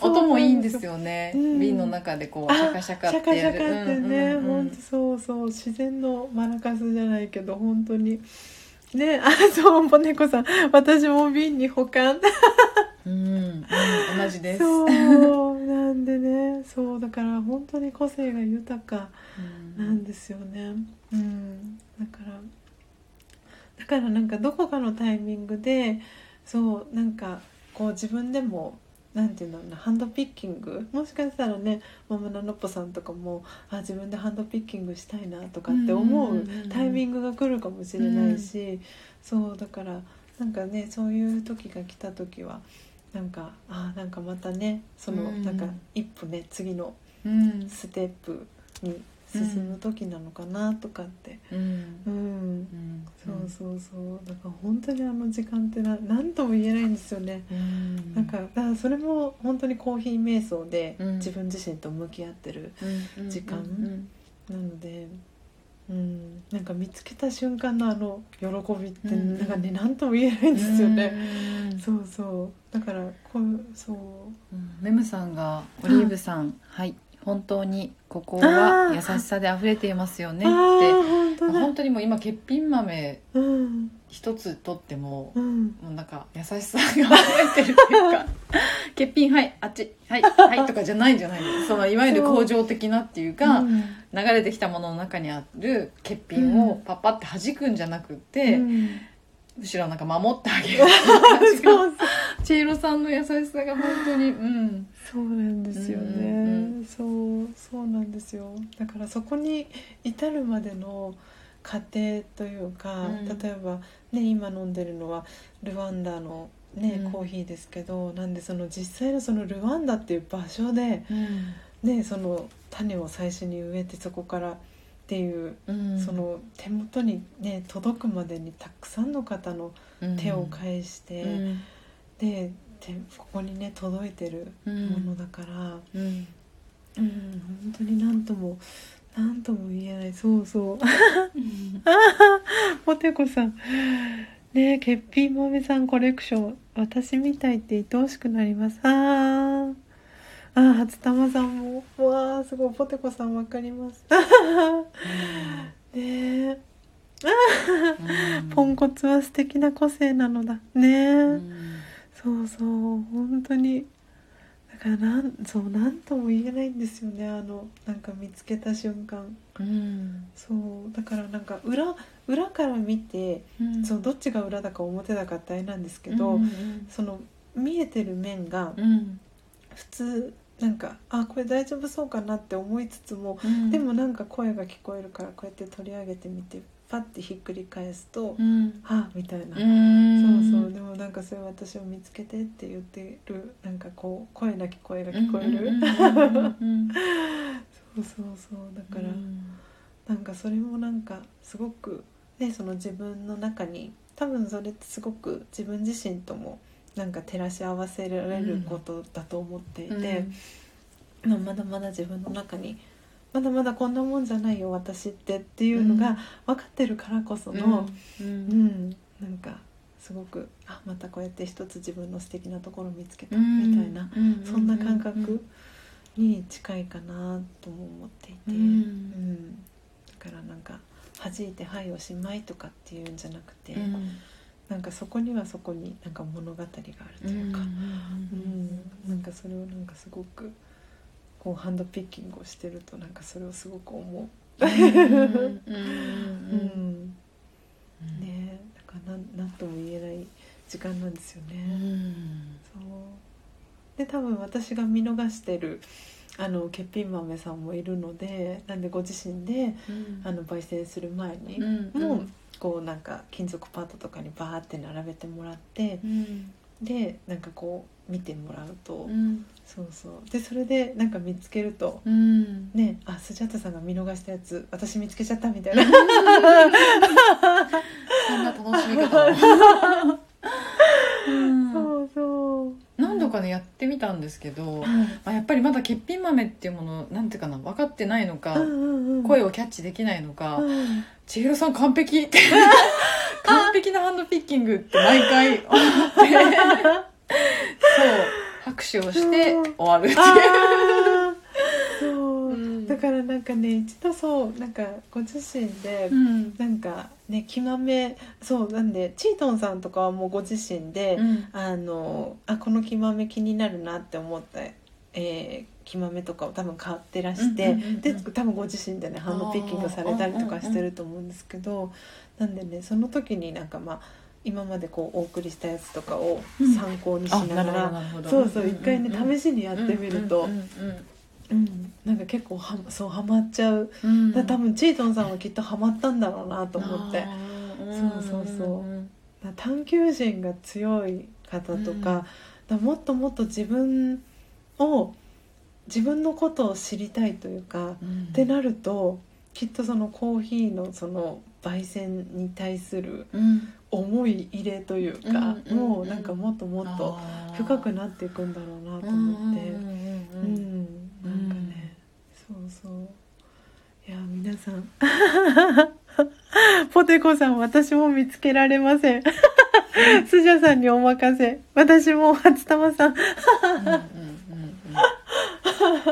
音もいいんですよね、うん。瓶の中でこうあシャカシャカシャカシャカってね、うんうんうん本当そうそう。自然のマラカスじゃないけど本当に。ねあそうポネコさん。私も瓶に保管。うんうん同じです。そうなんでね。そうだから本当に個性が豊かうん。なんですよね。うん。だからだからなんかどこかのタイミングでそうなんかこう自分でもなんていうんだろうなハンドピッキング？もしかしたらねママナノッポさんとかもあ自分でハンドピッキングしたいなとかって思うタイミングが来るかもしれないし、そうだからなんかねそういう時が来た時はなんかあなんかまたねその、うん。なんか一歩ね次のうん。ステップに進む時なのかなとかって、うん。うん。うん。そうそうそう。だから本当にあの時間ってな何とも言えないんですよね。うん。なんかだからそれも本当にコーヒー瞑想でうん。自分自身と向き合ってるうん。時間うん。なので、うん、なんか見つけた瞬間のあの喜びってうん。なんかね何とも言えないんですよね。うん。そうそう。だからこうそう。うん。メムさんがオリーブさん、はい本当にここは優しさで溢れていますよねあって。あ本当だ。本当にもう今欠品豆うん。一つとっても、うん。もうなんか優しさが溢れてるっていうか。*laughs* 欠品はいあっち。はいはいとかじゃないんじゃないの。そのいわゆる恒常的なっていうかうん。流れてきたものの中にある欠品をパッパって弾くんじゃなくて、うんむしろなんか守ってあげる。*laughs* そうチエロさんの優しさが本当にうん。そうなんですよね、うんそうそうなんですよ。だからそこに至るまでの過程というか、うん。例えばね今飲んでるのはルワンダのね、うん。コーヒーですけどなんでその実際のそのルワンダっていう場所でねその種を最初に植えてそこからっていう、うん。その手元にね届くまでにたくさんの方の手を返して、うん。で手ここにね届いてるうん。ものだから。うん。うん、本当に何とも何とも言えない。そうそう。*laughs* ポテコさん。ねえ欠品豆さんコレクション私みたいって愛おしくなります。あーあー初玉さんも。わあすごい。ポテコさんわかります。*laughs* ねえポンコツは素敵な個性なのだ。ねえ、うん。そうそう本当に。だからなんそう何とも言えないんですよね。あのなんか見つけた瞬間。うん。そうだからなんか裏裏から見て、うん。そうどっちが裏だか表だかってあれなんですけど、うん。その見えてる面がうん。普通なんかあこれ大丈夫そうかなって思いつつも、うん。でもなんか声が聞こえるからこうやって取り上げてみてパッてひっくり返すと、うん。あみたいな、うん。そうそう。でもなんかそれ私を見つけてって言ってるなんかこう声なき声が聞こえる、そうそうそう。だから、うん。なんかそれもなんかすごくねその自分の中に多分それってすごく自分自身ともなんか照らし合わせられることだと思っていて、まあまだまだ自分の中にまだまだこんなもんじゃないよ私ってっていうのが分かってるからこその、ううん。ん。なんかすごくあまたこうやって一つ自分の素敵なところを見つけたうん。みたいな、そんな感覚に近いかなとも思っていて、うん。うん。だからなんか弾いて「はいおしまい」とかっていうんじゃなくて、うんなんかそこにはそこになんか物語があるというか、うん。なんかそれをなんかすごくこうハンドピッキングをしてるとなんかそれをすごく思う。うんうんね。えだからなんなんとも言えない時間なんですよね。そう。で多分私が見逃してるあの欠品豆さんもいるのでなんでご自身でうん。あの焙煎する前にうん。もうこうなんか金属パッドとかにバーって並べてもらってうん。でなんかこう見てもらうと、うん。そうそう。でそれでなんか見つけるとうん。ねあスジャータさんが見逃したやつ私見つけちゃったみたいな。*laughs* そんな楽しみ方 *laughs* そうそう何度かねやってみたんですけど、まあ、やっぱりまだ欠品豆っていうものなんていうかな分かってないのか、声をキャッチできないのか、うん。千尋さん完璧って *laughs* 完璧なハンドピッキングって毎回思って *laughs* そう拍手をして終わるっていう。からなんかね一度そうなんかご自身で、うん。なんかね木豆そうなんでチートンさんとかはもうご自身で、うん。あのあこの木豆気になるなって思った、えー、木豆とかを多分買ってらして、で多分ご自身でねハンドピッキングされたりとかしてると思うんですけど、なんでねその時になんかまあ今までこうお送りしたやつとかをうん参考にしあながら、そうそう一回ね、試しにやってみると、うん。なんか結構はそうハマっちゃう、うん。多分チートンさんはきっとハマったんだろうなと思って。そうそうそう。探求心が強い方とか,、うん。だもっともっと自分を自分のことを知りたいというか、うん。ってなるときっとそのコーヒーのその焙煎に対するうん。思い入れというか、うんもうなんかもっともっと深くなっていくんだろうなと思って。うんうんうんううん。ん、なんかね、そうそう。いや皆さん。*laughs* ポテコさん私も見つけられません。*laughs* スジャさんにお任せ。私も初玉さん。うんうんうんう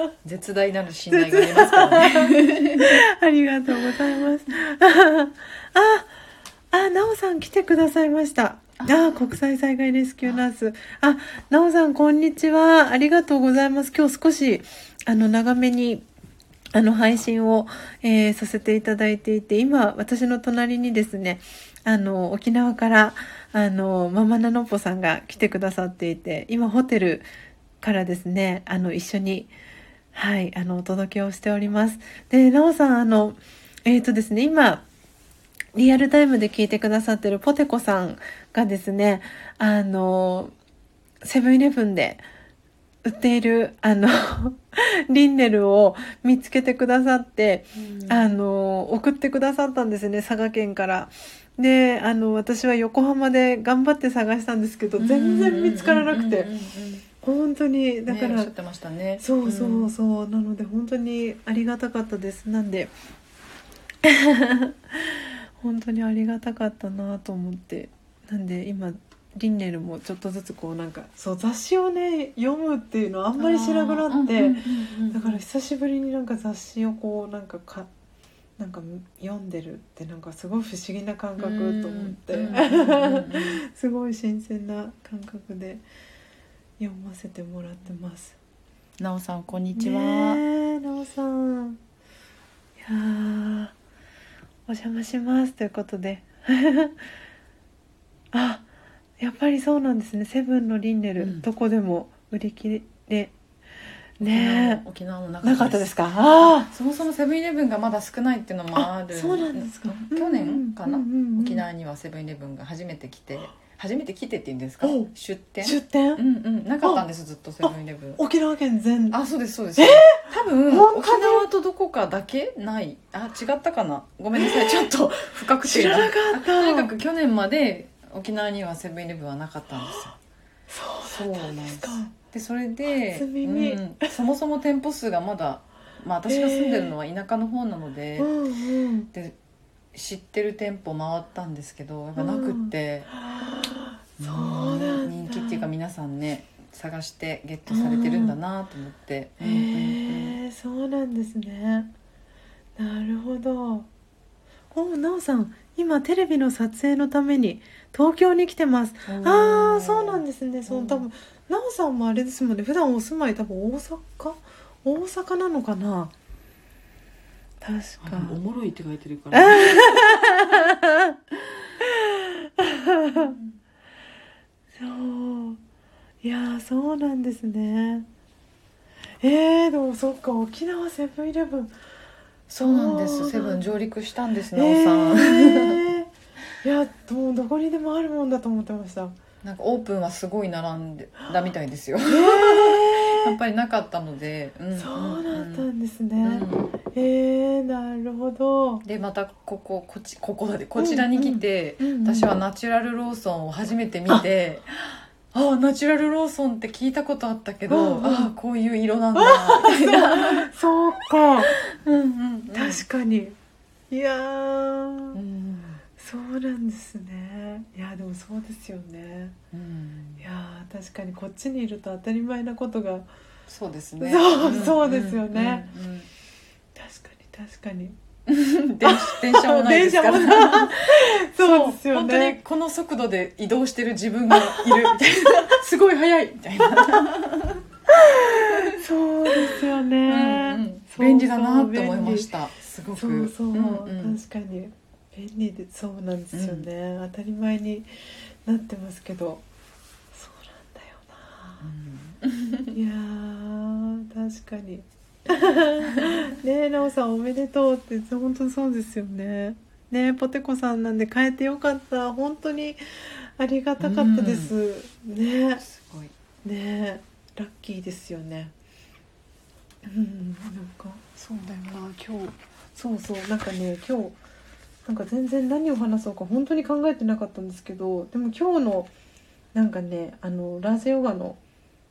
ん。絶大なる信頼がありますからね。*laughs* ありがとうございます。ああなおさん来てくださいましたあ国際災害レスキューナース。あなおさんこんにちは。ありがとうございます。今日少しあの長めにあの配信を、えーさせていただいていて今私の隣にですねあの沖縄からあのママナノポさんが来てくださっていて今ホテルからですねあの一緒にはいあのお届けをしております。でなおさんあのえっ、とですね今リアルタイムで聞いてくださってるポテコさんがですねあのセブンイレブンで売っているあの *laughs* リンネルを見つけてくださってあの送ってくださったんですね佐賀県から。であの私は横浜で頑張って探したんですけど全然見つからなくて。うんうんうんうん本当にだねから、おっしゃってましたね。そうそうそう、なので本当にありがたかったです。なんで *laughs* 本当にありがたかったなと思ってなんで今リンネルもちょっとずつこうなんかそう雑誌をね読むっていうのあんまりしなくなって、だから久しぶりになんか雑誌をこうなんかかなんか読んでるってなんかすごい不思議な感覚と思って、すごい新鮮な感覚で読ませてもらってます。なおさんこんにちねは。えなおさん。いやーお邪魔しますということであやっぱりそうなんですね。セブンのリンネル、うん。どこでも売り切れね沖縄もなかかったです。か？あそもそもセブンイレブンがまだ少ないっていうのもある。あそうなんですか。去年かな？沖縄にはセブンイレブンが初めて来て、初めて来てって言うんですか？出店？出店、うんうんなかったんですずっとセブンイレブン。沖縄県全。あそうですそうです、多分本当に沖縄とどこかだけない。あ違ったかな？ごめんなさい。ちょっと不確定知らなかった。とにかく去年まで沖縄にはセブンイレブンはなかったんですよ。そうなんですか。でそれで、うん、そもそも店舗数がまだ、まあ、私が住んでるのは田舎の方なので,、うんうん。で知ってる店舗回ったんですけどやっぱなくって、そうなんだ。人気っていうか皆さんね探してゲットされてるんだなと思って、うんうんうん。へえそうなんですね。なるほど。おなおさん今テレビの撮影のために東京に来てます。ああそうなんですね。そううん。多分なおさんもあれですもんね。普段お住まい多分大阪？大阪なのかな？確か。あおもろいって書いてるから、*laughs* そう。いいやーそうなんですね。えー、でもそっか沖縄セブンイレブンそうなんです。セブン上陸したんですえなおさん、ー、*laughs* いやもうどこにでもあるもんだと思ってました。なんかオープンはすごい並んでたみたいですよ。え *laughs* やっぱりなかったので、んー、そうだったんですね、うん。えー、なるほど、でまたこここっちここだでこちらに来て、うんうん。私はナチュラルローソンを初めて見てああナチュラルローソンって聞いたことあったけど、うんうん。ああこういう色なんだみたいな、そう。か。うんうんうん。確かに。いやー、うん。そうなんですね。いやでもそうですよね。うん。いやー確かにこっちにいると当たり前なことが。そうですね。そううん。そうですよね。うんうん。確かに確かに *laughs* 電電車もないですから。*laughs* そうですよ本当にねこの速度で移動してる自分がいるみたいな。*laughs* すごい速いみたいな、そうですよね、うんうん。便利だなって思いました。すごく。そうそう、んうん。確かに。便利でそうなんですよね、当たり前になってますけど。そうなんだよな、いやー確かに *laughs* ねえなおさんおめでとうって本当そうですよね。ねえポテコさんなんで変えてよかった。本当にありがたかったです、ねえ。すごい。ねえラッキーですよね。うんなんか。そうだよな今日。そうそうなんかね今日なんか全然何を話そうか本当に考えてなかったんですけどでも今日のなんかねあのラージヨガの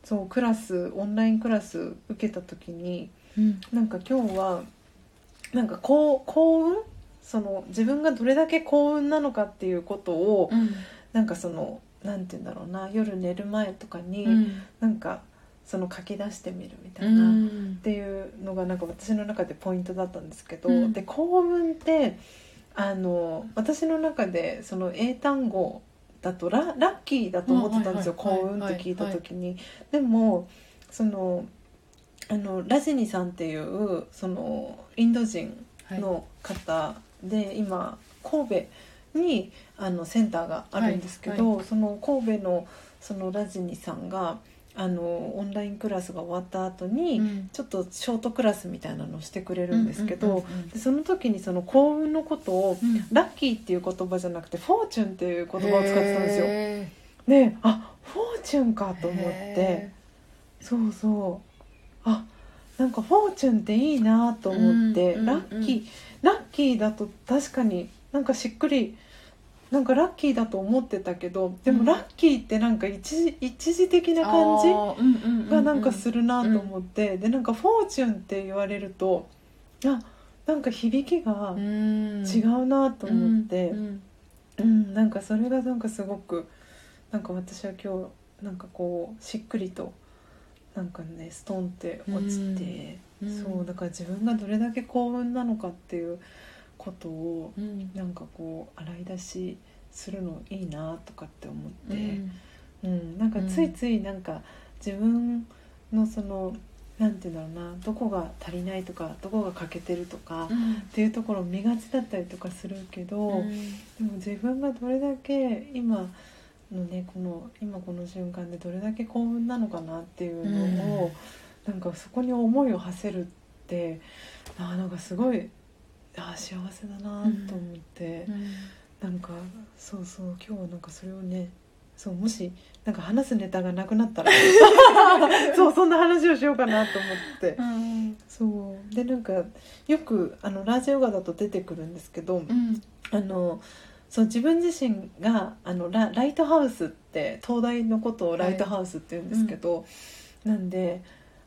そうクラスオンラインクラス受けた時にうん。なんか今日はなんか幸幸運その自分がどれだけ幸運なのかっていうことをなんかそのなんて言うんだろうな夜寝る前とかに、うん。なんかその書き出してみるみたういな、っん。ていうのがなんか私の中でポイントだったんですけど、うん。で幸運ってあの私の中でその英単語だとララッキーだと思ってたんですよ、幸運って聞いた時に。でもそのあのラジニさんっていうそのインド人はい。の方で、今神戸にあのセンターがあるんですけど、はその神戸のそのラジニさんがあのオンラインクラスが終わった後に、うん。ちょっとショートクラスみたいなのをしてくれるんですけど、でその時にその幸運のことをうん。ラッキーっていう言葉じゃなくてフォーチュンっていう言葉を使ってたんですよ。へであフォーチュンかーと思って。へそうそうあなんかフォーチュンっていいなと思って、うんうんうんラッキーラッキーだと確かになんかしっくりなんかラッキーだと思ってたけどでうん。もラッキーってなんか一時一時的なー感じがなんかするなと思って、でなんかフォーチュンって言われるとあなんか響きがうん。違うなと思って、うん。うん、なんかそれがなんかすごくなんか私は今日なんかこうしっくりとなんかねストンって落ちて、うん。うん。そうだから自分がどれだけ幸運なのかっていうことをうん。なんかこう洗い出しするのいいなとかって思って、うん。うん。なんかついついなんか自分のそのなんていうんだろうなどこが足りないとかどこが欠けてるとか、っうん。ていうところを見がちだったりとかするけど。でも自分がどれだけ今のねこの今この瞬間でどれだけ幸運なのかなっていうのを、なんかそこに思いを馳せるってあーなんかすごいあー幸せだなと思って、うん。なんかそうそう今日はなんかそれをねそうもしなんか話すネタがなくなったら *laughs* そうそんな話をしようかなと思って。うん。そう。でなんかよくあのラジオガだと出てくるんですけど、うん。あのそう自分自身があのラライトハウスって東大のことをライトハウスって言うんですけど、なんで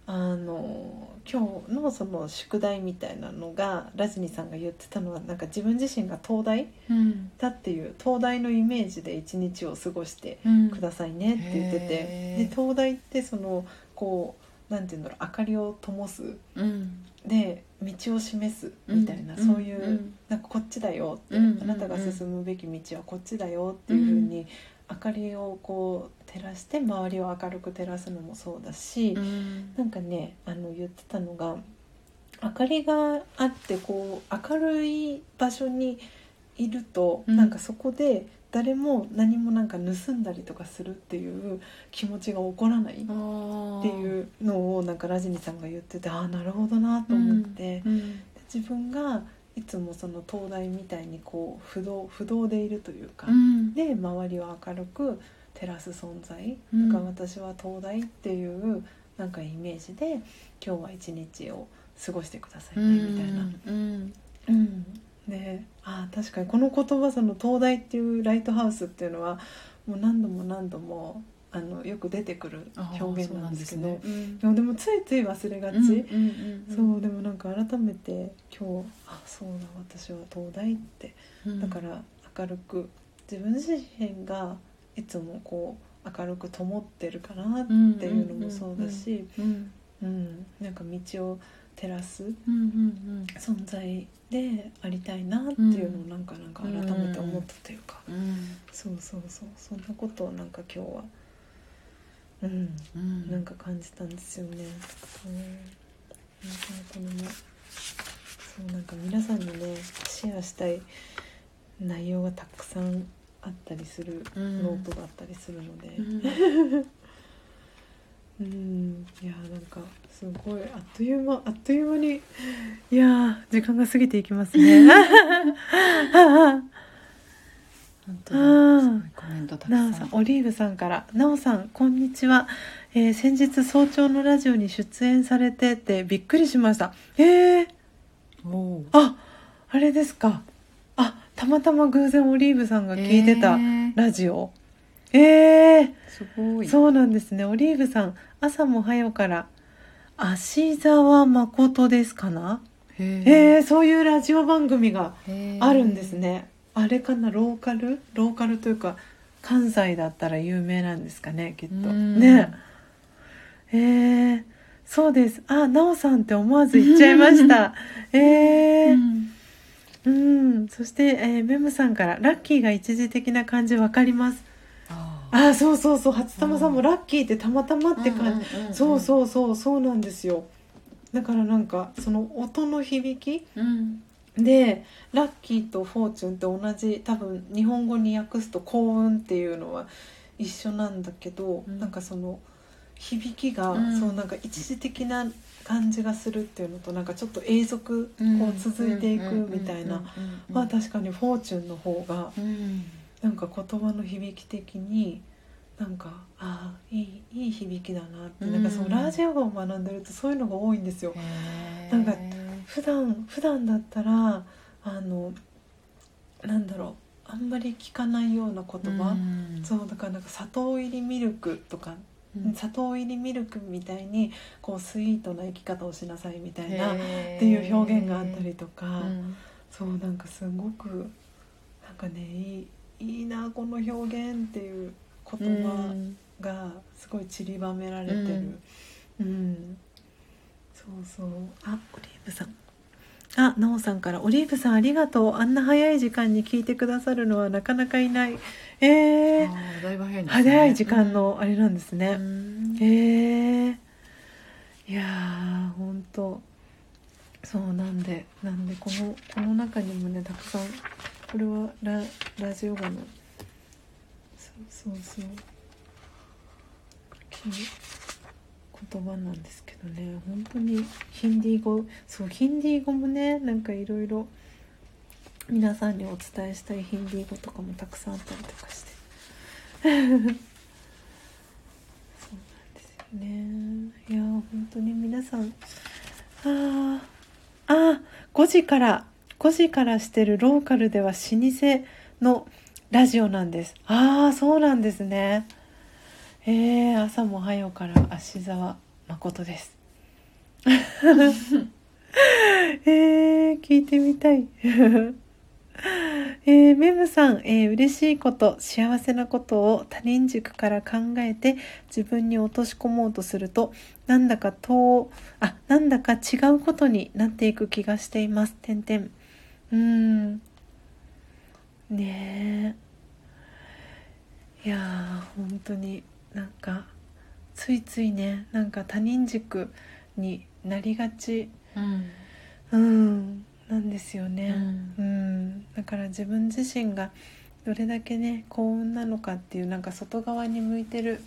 あの今日のその宿題みたいなのがラジニさんが言ってたのはなんか自分自身が東大うん。だっていう東大のイメージで一日を過ごしてうん。くださいねって言ってて、へー。で東大ってそのこうなんていうんだろう明かりを灯すうん。で道を示すみたいな、んそういう、ん。なんかこっちだよって、うん。あなたが進むべき道はこっちだよっていうふうに、明かりをこう照らして周りを明るく照らすのもそうだし、うん。なんかねあの言ってたのが明かりがあってこう明るい場所にいると、うん。なんかそこで誰も何もなんか盗んだりとかするっていう気持ちが起こらないっていうのをなんかラジニさんが言っててああなるほどなと思って、うん自分がいつもその灯台みたいにこう不動不動でいるというか、うん。で周りを明るく照らす存在、うん。私は灯台っていうなんかイメージで今日は一日を過ごしてくださいねみたいな。うん。うん、であー確かにこの言葉その灯台っていうライトハウスっていうのはもう何度も何度もあのよく出てくる表現なんですけどあーそうなんでもでもついつい忘れがち、うんうんうんそうでもなんか改めて今日あそうだ私は灯台ってうん。だから明るく自分自身がいつもこう明るく灯ってるかなっていうのもそうだし、うん。うん、なんか道を照らすうんうん存在でありたいなっていうのをなんかなんか改めて思ったというか、うん。そうそうそう。そんなことをなんか今日はうんうん。なんか感じたんですよね。うん、なんかこれもそうなんか皆さんにねシェアしたい内容がたくさんあったりするうん。ノートがあったりするので、*laughs* うん。うん、いやーなんかすごいあっという間あっという間にいやー時間が過ぎていきますね。*laughs* 本当にすごいコメントたくさんなおさんオリーブさんから「なおさんこんにちは、えー先日早朝のラジオに出演されててびっくりしました。えー、おーああれですか。あたまたま偶然オリーブさんが聞いてたえー。ラジオ。えー、すごい。そうなんですね。オリーブさん朝も早から。芦沢誠ですかな？へえー、そういうラジオ番組があるんですね。あれかな？ローカル？ローカルというか関西だったら有名なんですかねきっと。うん。ね。えー、そうです。あなおさんって思わず言っちゃいました。*laughs* えー。うん。うん。そして、えーメムさんから「ラッキーが一時的な感じわかります」あそうそうそう。初玉さんもラッキーってたまたまって感じ、そううそうそうそうなんですよ。だからなんかその音の響きうん。でラッキーとフォーチュンって同じ多分日本語に訳すと幸運っていうのは一緒なんだけど、うん。なんかその響きが、うん。そうなんか一時的な感じがするっていうのとなんかちょっと永続うんこう続いていくみたいな、まあ確かにフォーチュンの方がうんなんか言葉の響き的になんかああいいいい響きだなって、うん。なんかそのラジオを学んでるとそういうのが多いんですよ。なんか普段普段だったらあのなんだろうあんまり聞かないような言葉、うん。そうだからなんか砂糖入りミルクとか、うん。砂糖入りミルクみたいにこうスイートな生き方をしなさいみたいなっていう表現があったりとか、うん。そうなんかすごくなんかねいいいいなこの表現っていう言葉がすごい散りばめられてる。うん、そうそう。あオリーブさん。あなおさんから「オリーブさんありがとうあんな早い時間に聞いてくださるのはなかなかいない」えー、あーだいぶ早いね。早い時間のあれなんですうね、ん。へえいやー本当そうなんでなんでこのこの中にもねたくさんこれはララジオガのそうそうそう。言葉なんですけどね。本当にヒンディー語そうヒンディー語もねなんかいろいろ皆さんにお伝えしたいヒンディー語とかもたくさんあったりとかして。*laughs* そうなんですよね。いや本当に皆さん。あーあ5時から5時からしてるローカルでは老舗のラジオなんです。ああそうなんですね。えー、朝も早うから芦沢誠です。*laughs* えー、聞いてみたい。*laughs* えー、メムさん、えー、嬉しいこと幸せなことを他人軸から考えて自分に落とし込もうとするとなんだか遠あなんだか違うことになっていく気がしています。てんてん。うーん。ねえ。いやー本当になんかついついねなんか他人軸になりがち。うん。うん。なんですよね。うん。うん、だから自分自身がどれだけね幸運なのかっていうなんか外側に向いてる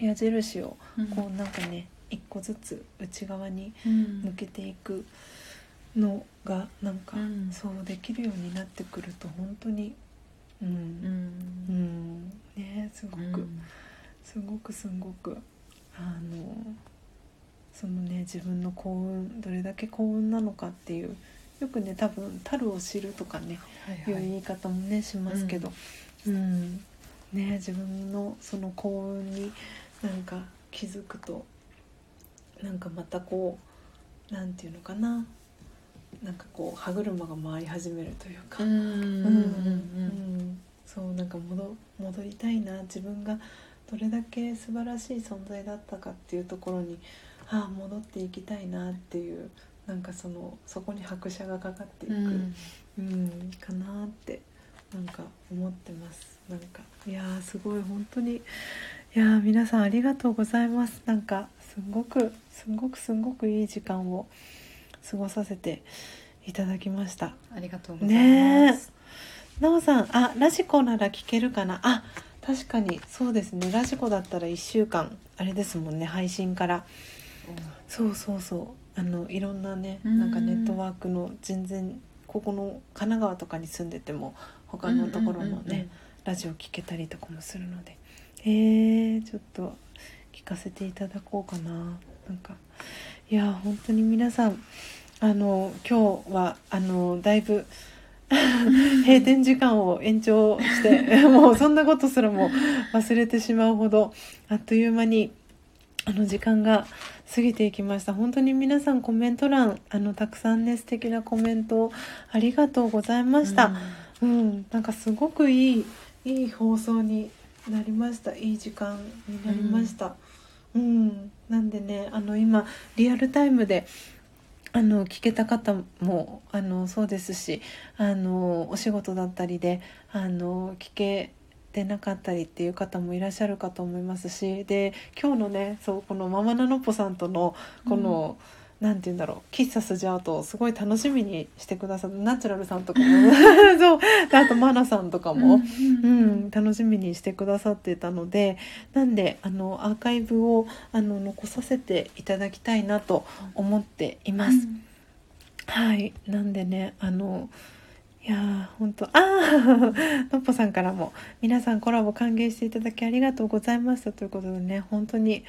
矢印をこうなんかね一個ずつ内側にうん。向けていくのがなんか、うん。そうできるようになってくると本当にうん。ううん。んねすごく、うん。すごくすごくあのそのね自分の幸運どれだけ幸運なのかっていうよくね多分「樽を知る」とかねはいはい。いう言い方もねしますけど、うん。ね自分のその幸運になんか気づくとなんかまたこうなんていうのかななんかこう歯車が回り始めるというか、そうなんか戻戻りたいな。自分がどれだけ素晴らしい存在だったかっていうところにああ戻っていきたいなっていうなんかそのそこに拍車がかかっていく、うん。うん、かなってなんか思ってます。なんかいやーすごい本当に。いやー皆さんありがとうございます。なんかすごくすごくすごくいい時間を過ごさせていただきました。ありがとうございます。なおさんあラジコなら聞けるかな？あ確かにそうですね。ラジコだったら1週間あれですもんね配信から。そうそうそう。あのいろんなねうん。なんかネットワークの全然ここの神奈川とかに住んでても他のところのね、ラジオ聞けたりとかもするので。えー、ちょっと聞かせていただこうかななんかいや本当に皆さんあの今日はあのだいぶ *laughs* 閉店時間を延長して *laughs* もうそんなことすらも忘れてしまうほどあっという間にあの時間が過ぎていきました。本当に皆さんコメント欄あのたくさんね素敵なコメントありがとうございました、うん、なんかすごくいいいい放送になりました。いい時間になりました。うん、うん。なんでねあの今リアルタイムであの聞けた方もあのそうですしあのお仕事だったりであの聞けてなかったりっていう方もいらっしゃるかと思いますしで今日のねそうこのママナノポさんとのこの、うん。て言うんだろう。喫茶スジャートをすごい楽しみにしてくださってナチュラルさんとかも。*laughs* そう。であとマナさんとかも、うん、楽しみにしてくださってたのでなんであのアーカイブをあの残させていただきたいなと思っています。はい。なんでねあのいやー本当あー。*laughs* のっぽさんからも皆さんコラボ歓迎していただきありがとうございましたということでね本当に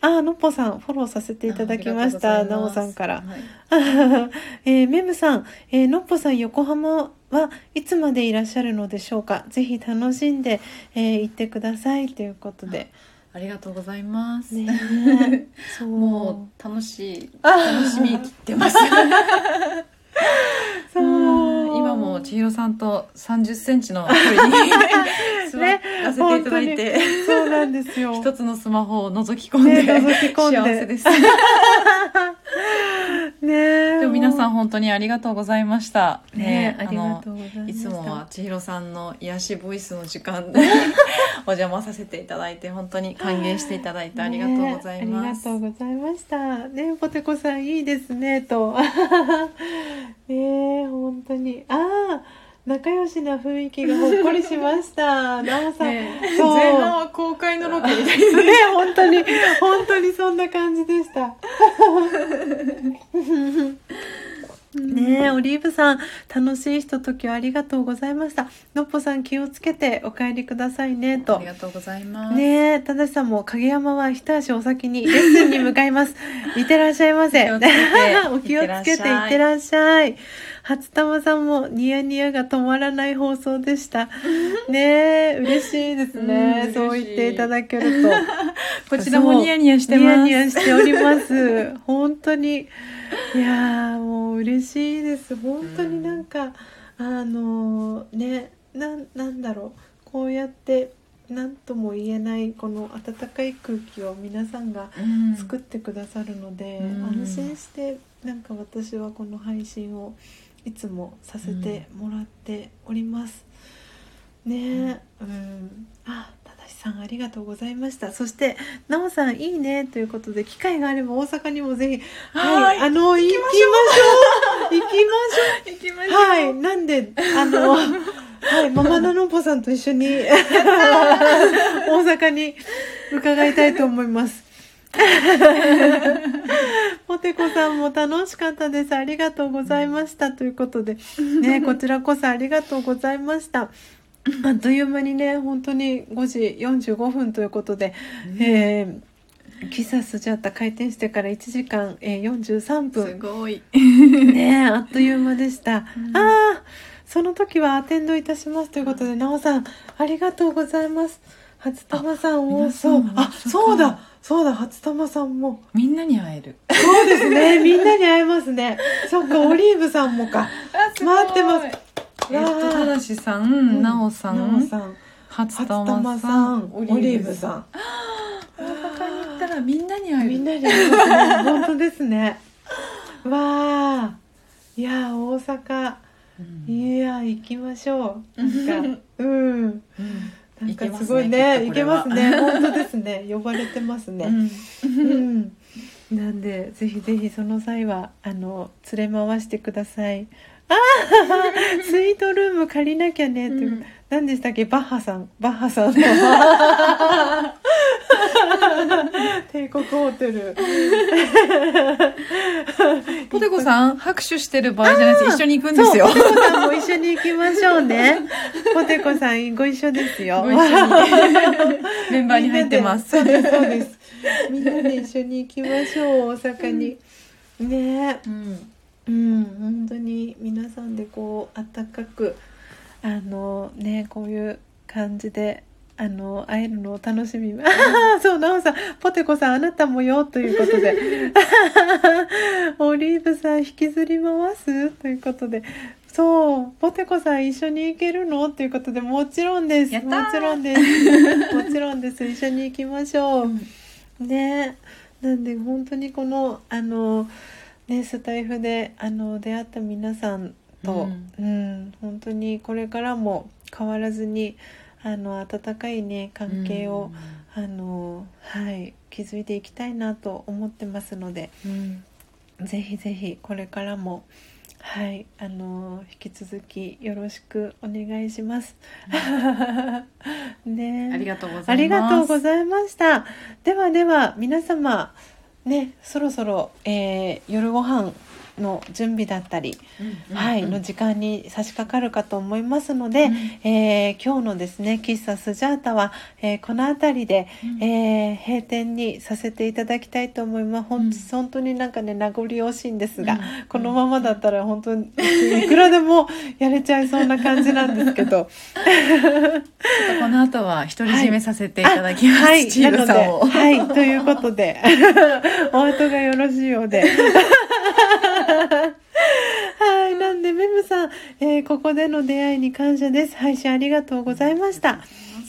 あーのっぽさんフォローさせていただきました。なおさんから。はい。*laughs* えーメムさん、えーのっぽさん横浜はいつまでいらっしゃるのでしょうか？ぜひ楽しんで、えー行ってくださいということで、ありがとうございます。ねえ。*laughs* そう。もう楽しい。あ楽しみきってます。*laughs* そううん今も千尋さんと30センチの *laughs* 距離に座らせていただいて、そうなんですよ一つのスマホを覗き込んで、ね覗き込んで幸せです。*laughs* ねえでも皆さん本当にありがとうございました。ねえありがのとうございつもは千尋さんの癒しボイスの時間で *laughs* お邪魔させていただいて本当に歓迎していただいてありがとうございます。ねありがとうございました。ねポテコさんいいですねと。ねえ本当にああ仲良しな雰囲気がほっこりしました。*laughs* なおさん、ねえそう前半は公開のロケみたいね本当に本当にそんな感じでした。*laughs* ねえオリーブさん楽しいひとときをありがとうございました。のっぽさん気をつけてお帰りくださいねとあり。がとうございます。ねえ、ただしさんも影山は一足お先にレッスンに向かいます。*laughs* いってらっしゃいませ。お気をつけてお気をつけていってらっしゃい。初玉さんもニヤニヤが止まらない放送でした。*laughs* ねえ、嬉しいですね。うんそう言っていただけると。*laughs* こちらもニヤニヤしてます。ニヤニヤしております。*laughs* 本当に。いやーもう嬉しいです。本当になんか、あのね、なん、なんだろう。こうやって、何とも言えないこの温かい空気を皆さんがうん作ってくださるので、うん安心してなんか私はこの配信をいつもさせてもらっております。ねえ、うん、あ、ただしさんありがとうございました。そしてなおさんいいねということで機会があれば大阪にもぜひはいあの行きましょう行きましょう行きましょう。はい、なんで、あの、*laughs* はい、ママナノポさんと一緒に *laughs* 大阪に伺いたいと思います。ポテコさんも楽しかったです。ありがとうございました。ということで、ね、*laughs* こちらこそありがとうございました。あっという間にね、本当に5時45分ということで、えー喫茶スジャータ開店してから1時間、えー、43す分。ごいねあっという間でした。うんああ、その時はアテンドいたしますということで、なおさん、ありがとうございます。初玉さんを、皆さそう、あ、そうだ、そうだ、初玉さんも。みんなに会えるそうですね、*laughs* みんなに会えますね。そっか、*laughs* オリーブさんもか。待ってますえっとただしさうんんなおさなおんさん、初初玉さん、んオリーブさん。大阪に行ったらみんなに会えるみんなに会えますね。本当ですね。わあ、いや、大阪。うんいや行きましょう。*laughs* うんすごいね、行けますね。本当ですね。呼ばれてますね。うんうん。なんで、ぜひぜひその際は、あの、連れ回してください。ああ、スイートルーム借りなきゃね、ってうん何でしたっけ、バッハさん、バッハさんの。*laughs* 帝国ホテル。ポテコさん拍手してる場合じゃないです一緒に行くんですよポテコさんも一緒に行きましょうね。ポテコさんご一緒ですよ。*laughs* メンバーに入ってますそうです、そうです。みんなで一緒に行きましょう、大阪に。ねうんうん、本当に皆さんでこう、あったかく、あのね、こういう感じで、あの、会えるのを楽しみ。ああ、そう、なおさん、ポテコさん、あなたもよ、ということで。*laughs* オリーブさん、引きずり回す？ということで。そう、ポテコさん一緒に行けるの？ということで、もちろんです。もちろんです。*laughs* もちろんです。一緒に行きましょう。ねなんで本当にこのあのねスタイフであの出会った皆さんと、うん。本当にこれからも変わらずにあの温かいね関係を、あのはい築いていきたいなと思ってますのでうん。ぜひぜひこれからもはいあの引き続きよろしくお願いします。*laughs* ね。ありがとうございます。ありがとうございました。ではでは皆様ねそろそろ、えー夜ご飯の準備だったり、はいの時間に差し掛かるかと思いますので、うん。えー今日のですね喫茶スジャータは、えーこの辺りで、うん。えー閉店にさせていただきたいと思います。ほんうん。本当になんかね名残惜しいんですが、うん。このままだったら本当にいくらでもやれちゃいそうな感じなんですけど。この後は独り占めさせていただきます、はい、チームさんを。なのではい、ということで、*laughs* お後がよろしいようで。はい、なんで、メムさん、えーここでの出会いに感謝です。配信ありがとうございました。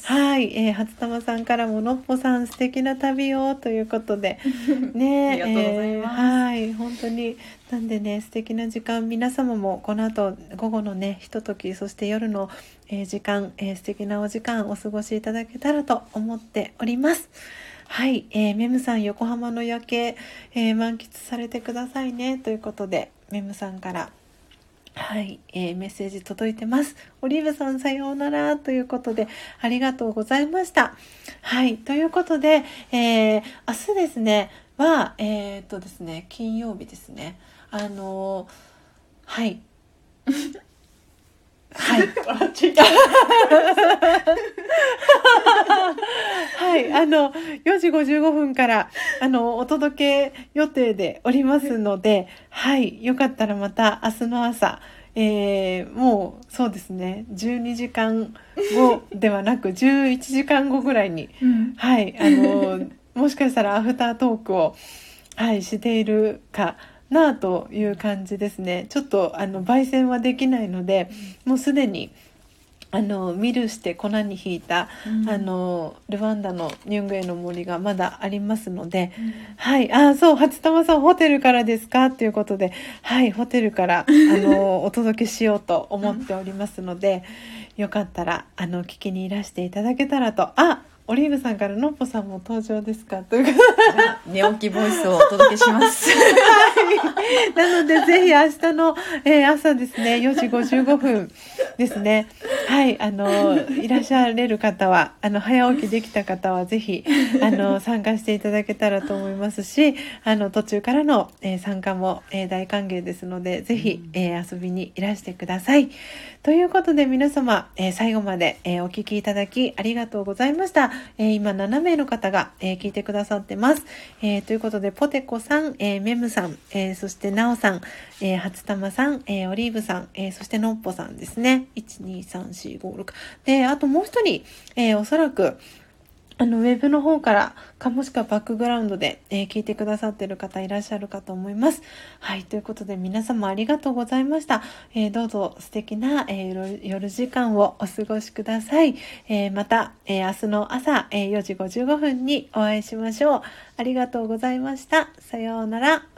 はい、えー、初玉さんからものっぽさん素敵な旅をということで、*laughs* ね、ありがとうございますえーはい、本当に、なんでね、素敵な時間、皆様もこの後、午後のね、ひととき、そして夜の、えー時間、えー素敵なお時間お過ごしいただけたらと思っております。はい、えーメムさん横浜の夜景、えー満喫されてくださいねということでメムさんからはい、えーメッセージ届いてます。オリーブさんさようならということでありがとうございました。はい、ということで、えー明日ですねはえーっとですね金曜日ですねあのはいはい。*laughs* 笑っちゃいた。はい、あの、4時55分から、あの、お届け予定でおりますので、はい、よかったらまた明日の朝、えーもうそうですね、12時間後ではなく、11時間後ぐらいに、うん。はい、あの、もしかしたらアフタートークを、はい、しているかなという感じですね。ちょっと、あの、焙煎はできないので、もうすでに、あの、ミルして粉にひいた、うん。あの、ルワンダのニュングエの森がまだありますので、はい。あ、そう、初玉さん、ホテルからですか？ということで、はい、ホテルから、あの、*laughs* お届けしようと思っておりますので、よかったら、あの、聞きにいらしていただけたらと、あ、オリーブさんからのっぽさんも登場ですか？という *laughs* 寝起きボイスをお届けします。なので、ぜひ明日の、えー朝ですね、4時55分ですね。はい、あの、いらっしゃれる方は、あの、早起きできた方は、ぜひ、あの、参加していただけたらと思いますし、あの、途中からの、えー参加も、えー大歓迎ですので、ぜひ、えー遊びにいらしてください。ということで、皆様、えー最後まで、えーお聞きいただき、ありがとうございました。えー今、7名の方が、え聞いてくださってます。えということで、ポテコさん、えーメムさん、えそして、ナオさん、えー初玉さん、えオリーブさん、えそして、のっぽさんですね。1、2、3、4、5、6。で、あともう一人、えおそらく、あの、ウェブの方からか、もしくはバックグラウンドで、えー聞いてくださってる方いらっしゃるかと思います。はい。ということで、皆様ありがとうございました。えーどうぞ素敵な、えー夜時間をお過ごしください。えまた、え明日の朝、え4時55分にお会いしましょう。ありがとうございました。さようなら。